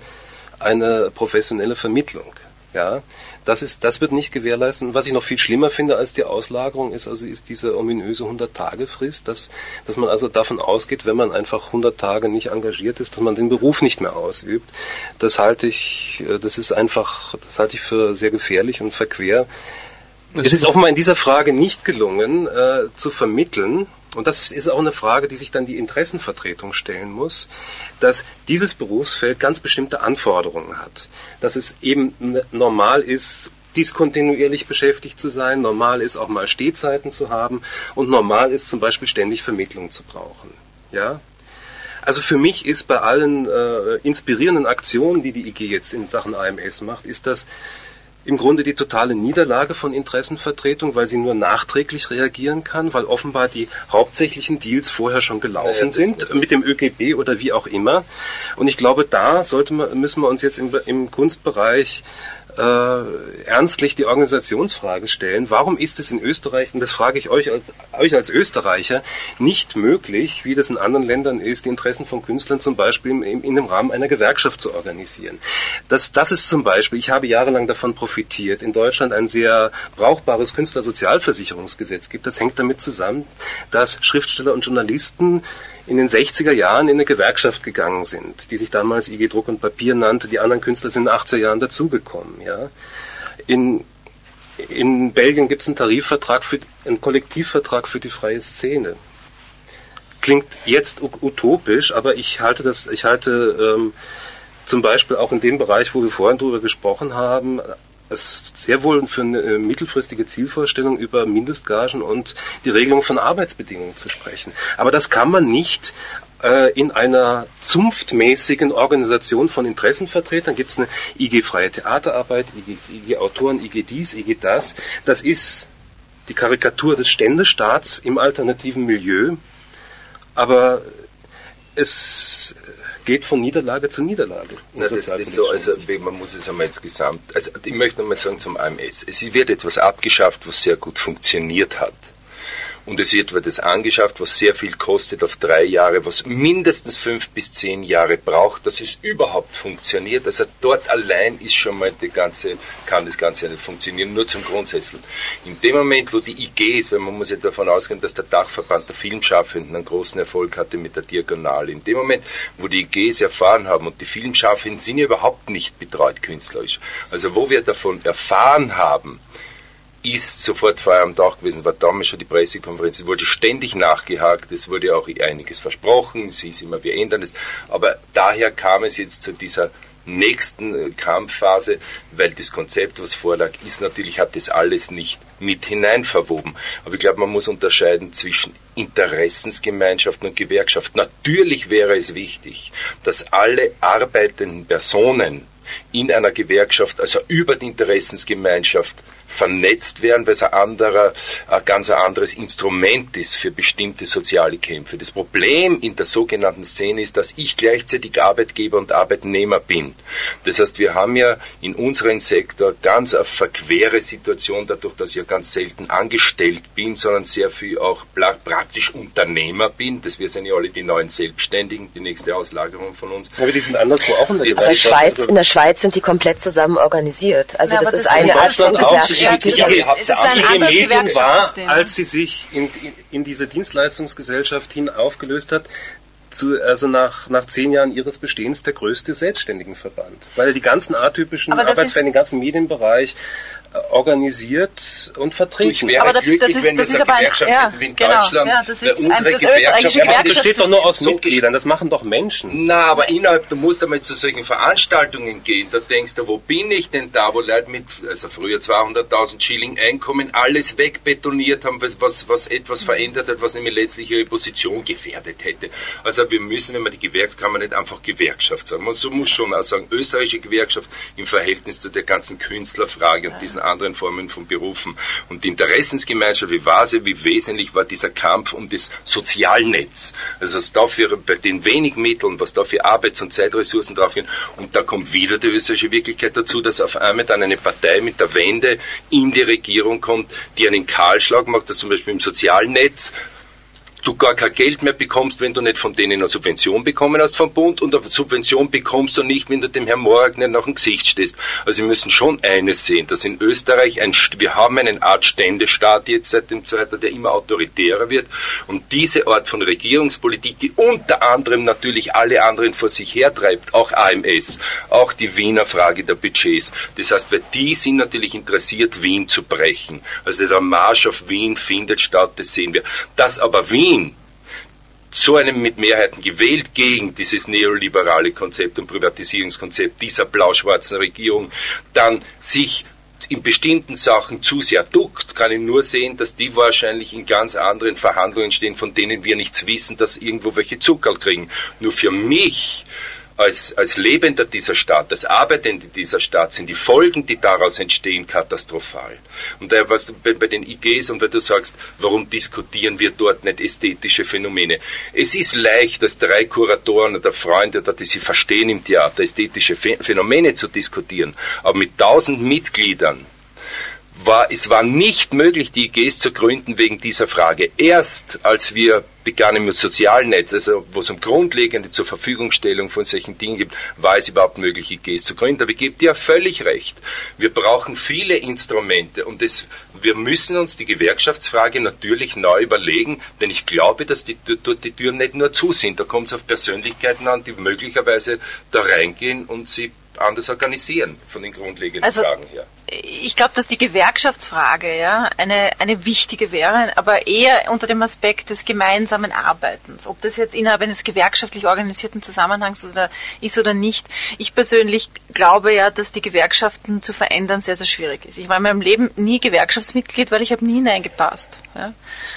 Speaker 2: eine professionelle Vermittlung. Ja, das ist, das wird nicht gewährleisten. Was ich noch viel schlimmer finde als die Auslagerung ist, also ist diese ominöse 100-Tage-Frist, dass, dass man also davon ausgeht, wenn man einfach 100 Tage nicht engagiert ist, dass man den Beruf nicht mehr ausübt. Das halte ich, äh, das ist einfach, das halte ich für sehr gefährlich und verquer. Es ist offenbar in dieser Frage nicht gelungen, äh, zu vermitteln, und das ist auch eine Frage, die sich dann die Interessenvertretung stellen muss, dass dieses Berufsfeld ganz bestimmte Anforderungen hat. Dass es eben normal ist, diskontinuierlich beschäftigt zu sein, normal ist auch mal Stehzeiten zu haben und normal ist zum Beispiel ständig Vermittlung zu brauchen. Ja? Also für mich ist bei allen äh, inspirierenden Aktionen, die die IG jetzt in Sachen AMS macht, ist das im Grunde die totale Niederlage von Interessenvertretung, weil sie nur nachträglich reagieren kann, weil offenbar die hauptsächlichen Deals vorher schon gelaufen ja, sind, mit dem ÖGB oder wie auch immer. Und ich glaube, da sollte man, müssen wir uns jetzt im, im Kunstbereich äh, ernstlich die Organisationsfrage stellen. Warum ist es in Österreich, und das frage ich euch als, euch als Österreicher, nicht möglich, wie das in anderen Ländern ist, die Interessen von Künstlern zum Beispiel in, in dem Rahmen einer Gewerkschaft zu organisieren? Das, das ist zum Beispiel, ich habe jahrelang davon profitiert, in Deutschland ein sehr brauchbares Künstlersozialversicherungsgesetz gibt. Das hängt damit zusammen, dass Schriftsteller und Journalisten in den 60er Jahren in eine Gewerkschaft gegangen sind, die sich damals IG Druck und Papier nannte. Die anderen Künstler sind in den 80er Jahren dazugekommen. Ja. In, in Belgien gibt es einen Tarifvertrag, für, einen Kollektivvertrag für die freie Szene. Klingt jetzt utopisch, aber ich halte das, ich halte ähm, zum Beispiel auch in dem Bereich, wo wir vorhin darüber gesprochen haben, es sehr wohl für eine äh, mittelfristige Zielvorstellung über Mindestgagen und die Regelung von Arbeitsbedingungen zu sprechen. Aber das kann man nicht äh, in einer zunftmäßigen Organisation von Interessenvertretern gibt es eine IG Freie Theaterarbeit, IG, IG Autoren, IG dies, IG das. Das ist die Karikatur des Ständestaats im alternativen Milieu. Aber es geht von Niederlage zu Niederlage.
Speaker 4: Na, das ist so, also man muss es einmal insgesamt, also ich möchte nochmal sagen zum AMS, es wird etwas abgeschafft, was sehr gut funktioniert hat und es wird etwas angeschafft, was sehr viel kostet auf drei Jahre, was mindestens fünf bis zehn Jahre braucht, dass es überhaupt funktioniert. Also dort allein ist schon mal die ganze, kann das Ganze nicht funktionieren, nur zum Grundsätzen. In dem Moment, wo die IG ist, weil man muss ja davon ausgehen, dass der Dachverband der Filmschaffenden einen großen Erfolg hatte mit der Diagonale. In dem Moment, wo die IGs erfahren haben und die Filmschaffenden sind ja überhaupt nicht betreut künstlerisch. Also wo wir davon erfahren haben, ist sofort Feuer am Dach gewesen, war damals schon die Pressekonferenz, es wurde ständig nachgehakt, es wurde auch einiges versprochen, es hieß immer, wir ändern es, aber daher kam es jetzt zu dieser nächsten äh, Kampfphase, weil das Konzept, was vorlag, ist natürlich, hat das alles nicht mit hinein verwoben. Aber ich glaube, man muss unterscheiden zwischen Interessensgemeinschaften und Gewerkschaften. Natürlich wäre es wichtig, dass alle arbeitenden Personen in einer Gewerkschaft, also über die Interessensgemeinschaft, vernetzt werden, weil es ein anderer, ein ganz anderes Instrument ist für bestimmte soziale Kämpfe. Das Problem in der sogenannten Szene ist, dass ich gleichzeitig Arbeitgeber und Arbeitnehmer bin. Das heißt, wir haben ja in unserem Sektor ganz eine verquere Situation, dadurch, dass ich ja ganz selten angestellt bin, sondern sehr viel auch praktisch Unternehmer bin. Das wir sind ja alle die neuen Selbstständigen, die nächste Auslagerung von uns.
Speaker 3: Aber die sind anderswo auch in der Schweiz. In der Schweiz sind die komplett zusammen organisiert. Also ja, das, das ist eine Art von
Speaker 2: ja, es ist ein anderes Medium war, als sie sich in, in, in diese Dienstleistungsgesellschaft hin aufgelöst hat, zu, also nach, nach zehn Jahren ihres Bestehens der größte Selbstständigenverband. Weil die ganzen atypischen Arbeitsfälle, den ganzen Medienbereich, organisiert und vertreten. Ich
Speaker 4: wäre aber das, glücklich, das ist, wenn das ist aber Gewerkschaft ja, hätten wie in genau, Deutschland. Ja,
Speaker 2: das ist unsere ein, Gewerkschaft, Gewerkschaft besteht doch nur aus so Mitgliedern, das machen doch Menschen.
Speaker 4: Na, aber innerhalb, du musst einmal zu solchen Veranstaltungen gehen, da denkst du, wo bin ich denn da, wo Leute mit, also früher 200.000 Schilling Einkommen alles wegbetoniert haben, was, was, was etwas verändert hat, was nämlich letztlich ihre Position gefährdet hätte. Also wir müssen, wenn man die Gewerkschaft, kann man nicht einfach Gewerkschaft sagen. Man muss schon auch sagen, österreichische Gewerkschaft im Verhältnis zu der ganzen Künstlerfrage und diesen diesen anderen Formen von Berufen. Und die Interessensgemeinschaft, wie war sie, wie wesentlich war dieser Kampf um das Sozialnetz. Also was da für, bei den wenigen Mitteln, was da für Arbeits- und Zeitressourcen draufgehen. Und da kommt wieder die österreichische Wirklichkeit dazu, dass auf einmal dann eine Partei mit der Wende in die Regierung kommt, die einen Kahlschlag macht, das zum Beispiel im Sozialnetz du gar kein Geld mehr bekommst, wenn du nicht von denen eine Subvention bekommen hast vom Bund und eine Subvention bekommst du nicht, wenn du dem Herrn Morgen nicht nach dem Gesicht stehst. Also wir müssen schon eines sehen, dass in Österreich ein, wir haben eine Art Ständestaat jetzt seit dem Zweiten, der immer autoritärer wird und diese Art von Regierungspolitik, die unter anderem natürlich alle anderen vor sich hertreibt, auch AMS, auch die Wiener Frage der Budgets. Das heißt, weil die sind natürlich interessiert, Wien zu brechen. Also der Marsch auf Wien findet statt, das sehen wir. Dass aber Wien Wien zu einem mit Mehrheiten gewählt gegen dieses neoliberale Konzept und Privatisierungskonzept dieser blau-schwarzen Regierung dann sich in bestimmten Sachen zu sehr duckt, kann ich nur sehen, dass die wahrscheinlich in ganz anderen Verhandlungen stehen, von denen wir nichts wissen, dass irgendwo welche Zucker kriegen. Nur für mich als, als Lebender dieser Stadt, als Arbeitende dieser Stadt sind die Folgen, die daraus entstehen, katastrophal. Und da, was bei, bei den IGs und wenn du sagst, warum diskutieren wir dort nicht ästhetische Phänomene? Es ist leicht, dass drei Kuratoren oder Freunde, oder die sie verstehen im Theater, ästhetische Phänomene zu diskutieren. Aber mit tausend Mitgliedern, war, es war nicht möglich, die IGs zu gründen wegen dieser Frage. Erst als wir begannen mit sozialen Netz, also wo es um grundlegende zur Verfügungstellung von solchen Dingen gibt, war es überhaupt möglich, IGs zu gründen. Aber ich gebe dir völlig recht. Wir brauchen viele Instrumente und es, wir müssen uns die Gewerkschaftsfrage natürlich neu überlegen, denn ich glaube, dass die, dort die Türen nicht nur zu sind. Da kommt es auf Persönlichkeiten an, die möglicherweise da reingehen und sie anders organisieren von den grundlegenden also, Fragen her
Speaker 5: ich glaube, dass die Gewerkschaftsfrage ja eine, eine wichtige wäre, aber eher unter dem Aspekt des gemeinsamen Arbeitens. Ob das jetzt innerhalb eines gewerkschaftlich organisierten Zusammenhangs oder ist oder nicht. Ich persönlich glaube ja, dass die Gewerkschaften zu verändern sehr, sehr schwierig ist. Ich war in meinem Leben nie Gewerkschaftsmitglied, weil ich habe nie hineingepasst. Ja.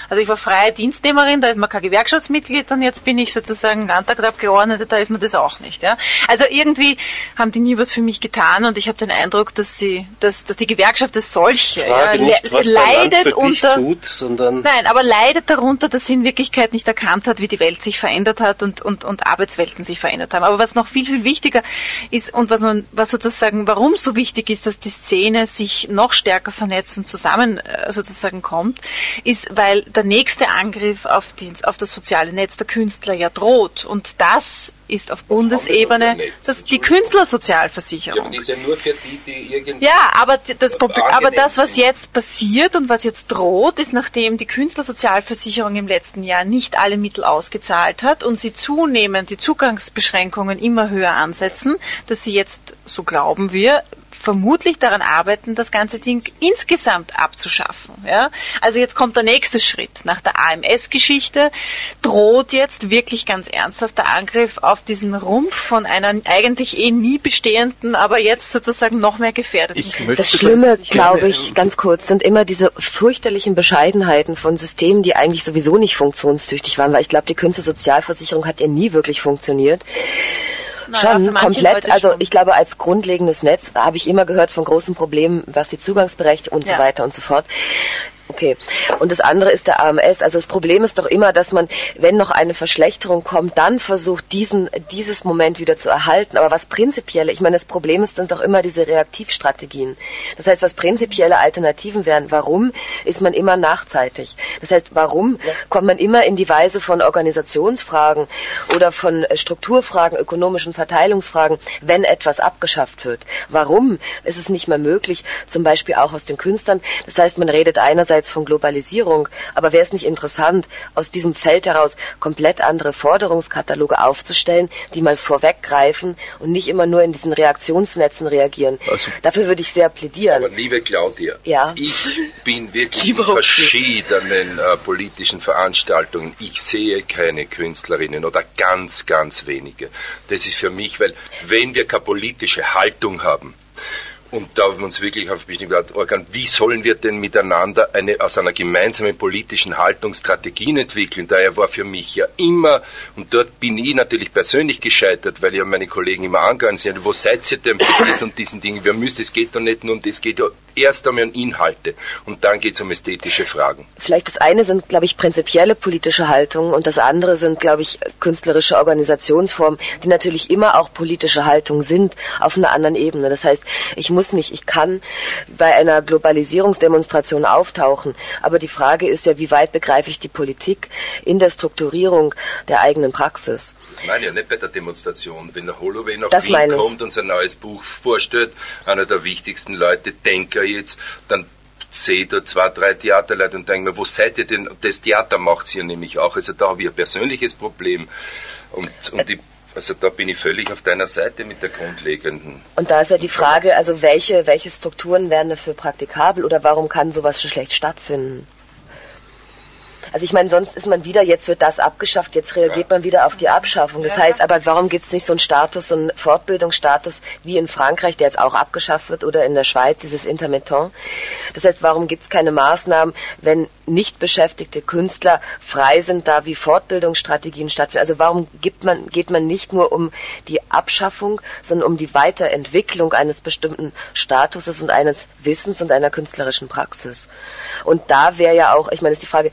Speaker 5: Also ich war freie Dienstnehmerin, da ist man kein Gewerkschaftsmitglied und jetzt bin ich sozusagen Landtagsabgeordnete, da ist man das auch nicht. Ja. Also irgendwie haben die nie was für mich getan und ich habe den Eindruck, dass sie, dass dass, die Gewerkschaft als solche
Speaker 2: ja, nicht, was leidet unter tut,
Speaker 5: nein, aber leidet darunter, dass sie in Wirklichkeit nicht erkannt hat, wie die Welt sich verändert hat und, und, und Arbeitswelten sich verändert haben. Aber was noch viel viel wichtiger ist und was man was sozusagen warum so wichtig ist, dass die Szene sich noch stärker vernetzt und zusammen äh, sozusagen kommt, ist, weil der nächste Angriff auf, die, auf das soziale Netz der Künstler ja droht und das ist auf Bundesebene das, die Künstlersozialversicherung. Ja, aber die ist ja nur für die, die irgendwie. Ja, aber das, Problem, aber das, was jetzt passiert und was jetzt droht, ist, nachdem die Künstlersozialversicherung im letzten Jahr nicht alle Mittel ausgezahlt hat und sie zunehmend die Zugangsbeschränkungen immer höher ansetzen, dass sie jetzt, so glauben wir, vermutlich daran arbeiten, das ganze Ding insgesamt abzuschaffen. Ja? Also jetzt kommt der nächste Schritt. Nach der AMS-Geschichte droht jetzt wirklich ganz ernsthaft der Angriff auf diesen Rumpf von einer eigentlich eh nie bestehenden, aber jetzt sozusagen noch mehr gefährdeten.
Speaker 3: Das Schlimme, glaube ich, ganz kurz, sind immer diese fürchterlichen Bescheidenheiten von Systemen, die eigentlich sowieso nicht funktionstüchtig waren, weil ich glaube, die Künstlersozialversicherung hat ja nie wirklich funktioniert. Naja, schon komplett. Also schon. ich glaube, als grundlegendes Netz habe ich immer gehört von großen Problemen, was die Zugangsberechtigung und ja. so weiter und so fort. Okay. Und das andere ist der AMS. Also das Problem ist doch immer, dass man, wenn noch eine Verschlechterung kommt, dann versucht, diesen, dieses Moment wieder zu erhalten. Aber was prinzipielle, ich meine, das Problem ist, sind doch immer diese Reaktivstrategien. Das heißt, was prinzipielle Alternativen wären, warum ist man immer nachzeitig? Das heißt, warum kommt man immer in die Weise von Organisationsfragen oder von Strukturfragen, ökonomischen Verteilungsfragen, wenn etwas abgeschafft wird? Warum ist es nicht mehr möglich, zum Beispiel auch aus den Künstlern? Das heißt, man redet einerseits jenseits von Globalisierung. Aber wäre es nicht interessant, aus diesem Feld heraus komplett andere Forderungskataloge aufzustellen, die mal vorweggreifen und nicht immer nur in diesen Reaktionsnetzen reagieren? Also, Dafür würde ich sehr plädieren.
Speaker 4: Aber liebe Claudia, ja. ich bin wirklich in verschiedenen äh, politischen Veranstaltungen. Ich sehe keine Künstlerinnen oder ganz, ganz wenige. Das ist für mich, weil wenn wir keine politische Haltung haben, und da haben wir uns wirklich auf bestimmte Organ, wie sollen wir denn miteinander eine, aus einer gemeinsamen politischen Haltung Strategien entwickeln? Daher war für mich ja immer, und dort bin ich natürlich persönlich gescheitert, weil ja meine Kollegen immer angegangen sind, wo seid ihr denn für dies und diesen Dingen? Wir müssen, es geht doch nicht nur um das, geht ja erst einmal um Inhalte und dann geht es um ästhetische Fragen.
Speaker 3: Vielleicht das eine sind, glaube ich, prinzipielle politische Haltungen und das andere sind, glaube ich, künstlerische Organisationsformen, die natürlich immer auch politische Haltungen sind, auf einer anderen Ebene. Das heißt, ich muss nicht, ich kann bei einer Globalisierungsdemonstration auftauchen. Aber die Frage ist ja, wie weit begreife ich die Politik in der Strukturierung der eigenen Praxis?
Speaker 4: Das meine ich ja nicht bei der Demonstration. Wenn der Holloway nach das Wien kommt und sein neues Buch vorstellt, einer der wichtigsten Leute, Denker jetzt, dann sehe da zwei, drei Theaterleute und denke mir, wo seid ihr denn? Das Theater macht es hier nämlich auch. Also da habe ich ein persönliches Problem. Und, und die also da bin ich völlig auf deiner Seite mit der grundlegenden.
Speaker 3: Und da ist ja die Frage, also welche, welche Strukturen wären dafür praktikabel oder warum kann sowas so schlecht stattfinden? Also ich meine, sonst ist man wieder, jetzt wird das abgeschafft, jetzt reagiert man wieder auf die Abschaffung. Das heißt aber, warum gibt es nicht so einen Status, so einen Fortbildungsstatus wie in Frankreich, der jetzt auch abgeschafft wird, oder in der Schweiz, dieses Intermittent? Das heißt, warum gibt es keine Maßnahmen, wenn nicht beschäftigte Künstler frei sind, da wie Fortbildungsstrategien stattfinden? Also warum gibt man, geht man nicht nur um die Abschaffung, sondern um die Weiterentwicklung eines bestimmten Statuses und eines Wissens und einer künstlerischen Praxis? Und da wäre ja auch, ich meine, ist die Frage,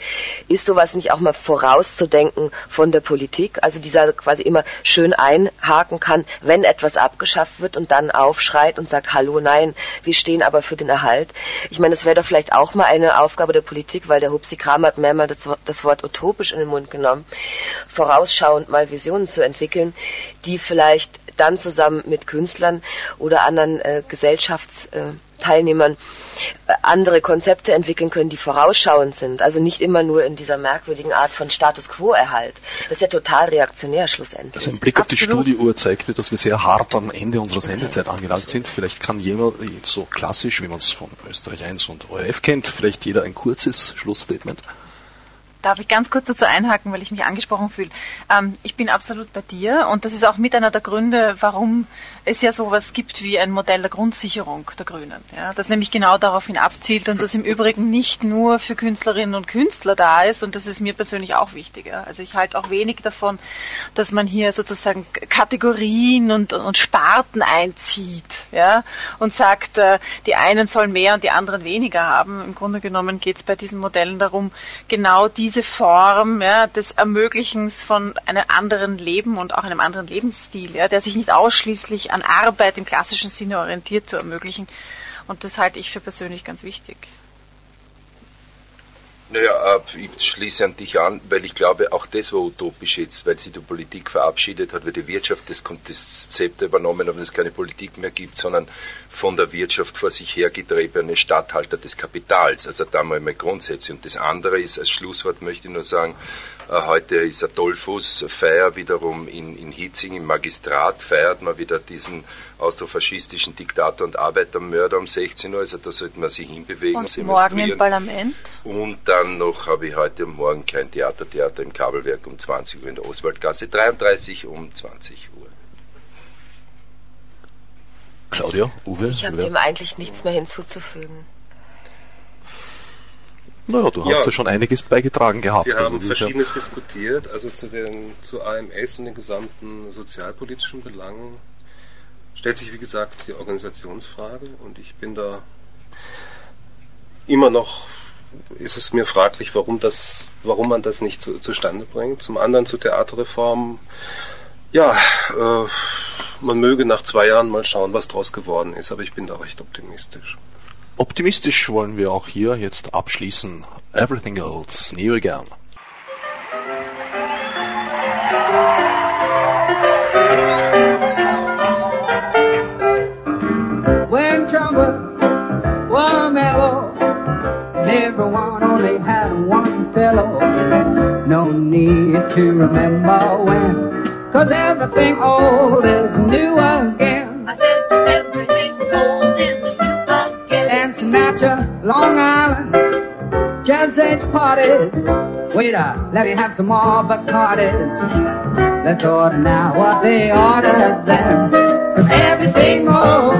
Speaker 3: ist sowas nicht auch mal vorauszudenken von der Politik? Also dieser quasi immer schön einhaken kann, wenn etwas abgeschafft wird und dann aufschreit und sagt, hallo, nein, wir stehen aber für den Erhalt. Ich meine, es wäre doch vielleicht auch mal eine Aufgabe der Politik, weil der Hupsi Kram hat mehrmals das, das Wort utopisch in den Mund genommen, vorausschauend mal Visionen zu entwickeln, die vielleicht dann zusammen mit Künstlern oder anderen äh, Gesellschafts äh, Teilnehmern äh, andere Konzepte entwickeln können, die vorausschauend sind. Also nicht immer nur in dieser merkwürdigen Art von Status Quo-Erhalt. Das ist ja total reaktionär schlussendlich.
Speaker 1: Also ein Blick auf Absolut. die Studiouhr zeigt mir, dass wir sehr hart am Ende unserer Sendezeit angelangt sind. Vielleicht kann jemand, so klassisch, wie man es von Österreich 1 und ORF kennt, vielleicht jeder ein kurzes Schlussstatement.
Speaker 5: Darf ich ganz kurz dazu einhaken, weil ich mich angesprochen fühle? Ähm, ich bin absolut bei dir und das ist auch mit einer der Gründe, warum es ja sowas gibt wie ein Modell der Grundsicherung der Grünen. Ja, das nämlich genau daraufhin abzielt und das im Übrigen nicht nur für Künstlerinnen und Künstler da ist und das ist mir persönlich auch wichtig. Ja. Also ich halte auch wenig davon, dass man hier sozusagen Kategorien und, und Sparten einzieht ja, und sagt, äh, die einen sollen mehr und die anderen weniger haben. Im Grunde genommen geht es bei diesen Modellen darum, genau die diese Form ja, des Ermöglichens von einem anderen Leben und auch einem anderen Lebensstil, ja, der sich nicht ausschließlich an Arbeit im klassischen Sinne orientiert, zu ermöglichen. Und das halte ich für persönlich ganz wichtig.
Speaker 4: Naja, äh, ich schließe an dich an, weil ich glaube, auch das war utopisch jetzt, weil sich die Politik verabschiedet hat, weil die Wirtschaft das, das Zepter übernommen hat, dass es keine Politik mehr gibt, sondern von der Wirtschaft vor sich hergetriebene Statthalter des Kapitals. Also da mal mal Grundsätze. Und das andere ist, als Schlusswort möchte ich nur sagen, heute ist Adolphus Feier wiederum in, in Hitzing im Magistrat, feiert man wieder diesen austrofaschistischen Diktator und Arbeitermörder um 16 Uhr, also da sollte man sich hinbewegen.
Speaker 5: Und morgen im Parlament.
Speaker 4: Und dann noch habe ich heute und morgen kein Theatertheater im Kabelwerk um 20 Uhr in der Oswaldgasse 33 um 20 Uhr.
Speaker 1: Claudia, Uwe?
Speaker 3: Ich habe dem eigentlich nichts mehr hinzuzufügen.
Speaker 1: Naja, du hast ja, ja schon einiges beigetragen gehabt.
Speaker 2: Wir haben also, Verschiedenes ja. diskutiert, also zu, den, zu AMS und den gesamten sozialpolitischen Belangen stellt sich, wie gesagt, die Organisationsfrage und ich bin da immer noch, ist es mir fraglich, warum, das, warum man das nicht zu, zustande bringt. Zum anderen zur Theaterreform, ja, äh, man möge nach zwei Jahren mal schauen, was draus geworden ist, aber ich bin da recht optimistisch.
Speaker 1: Optimistisch wollen wir auch hier jetzt abschließen. Everything else, new again. When trumpets were mellow, everyone only had one fellow. No need to remember when, cause everything old is new again. I said everything old is Sinatra, Long Island, Jazz Age parties. Waiter, let me have some more Bacardis. Let's order now what they ordered then. Everything more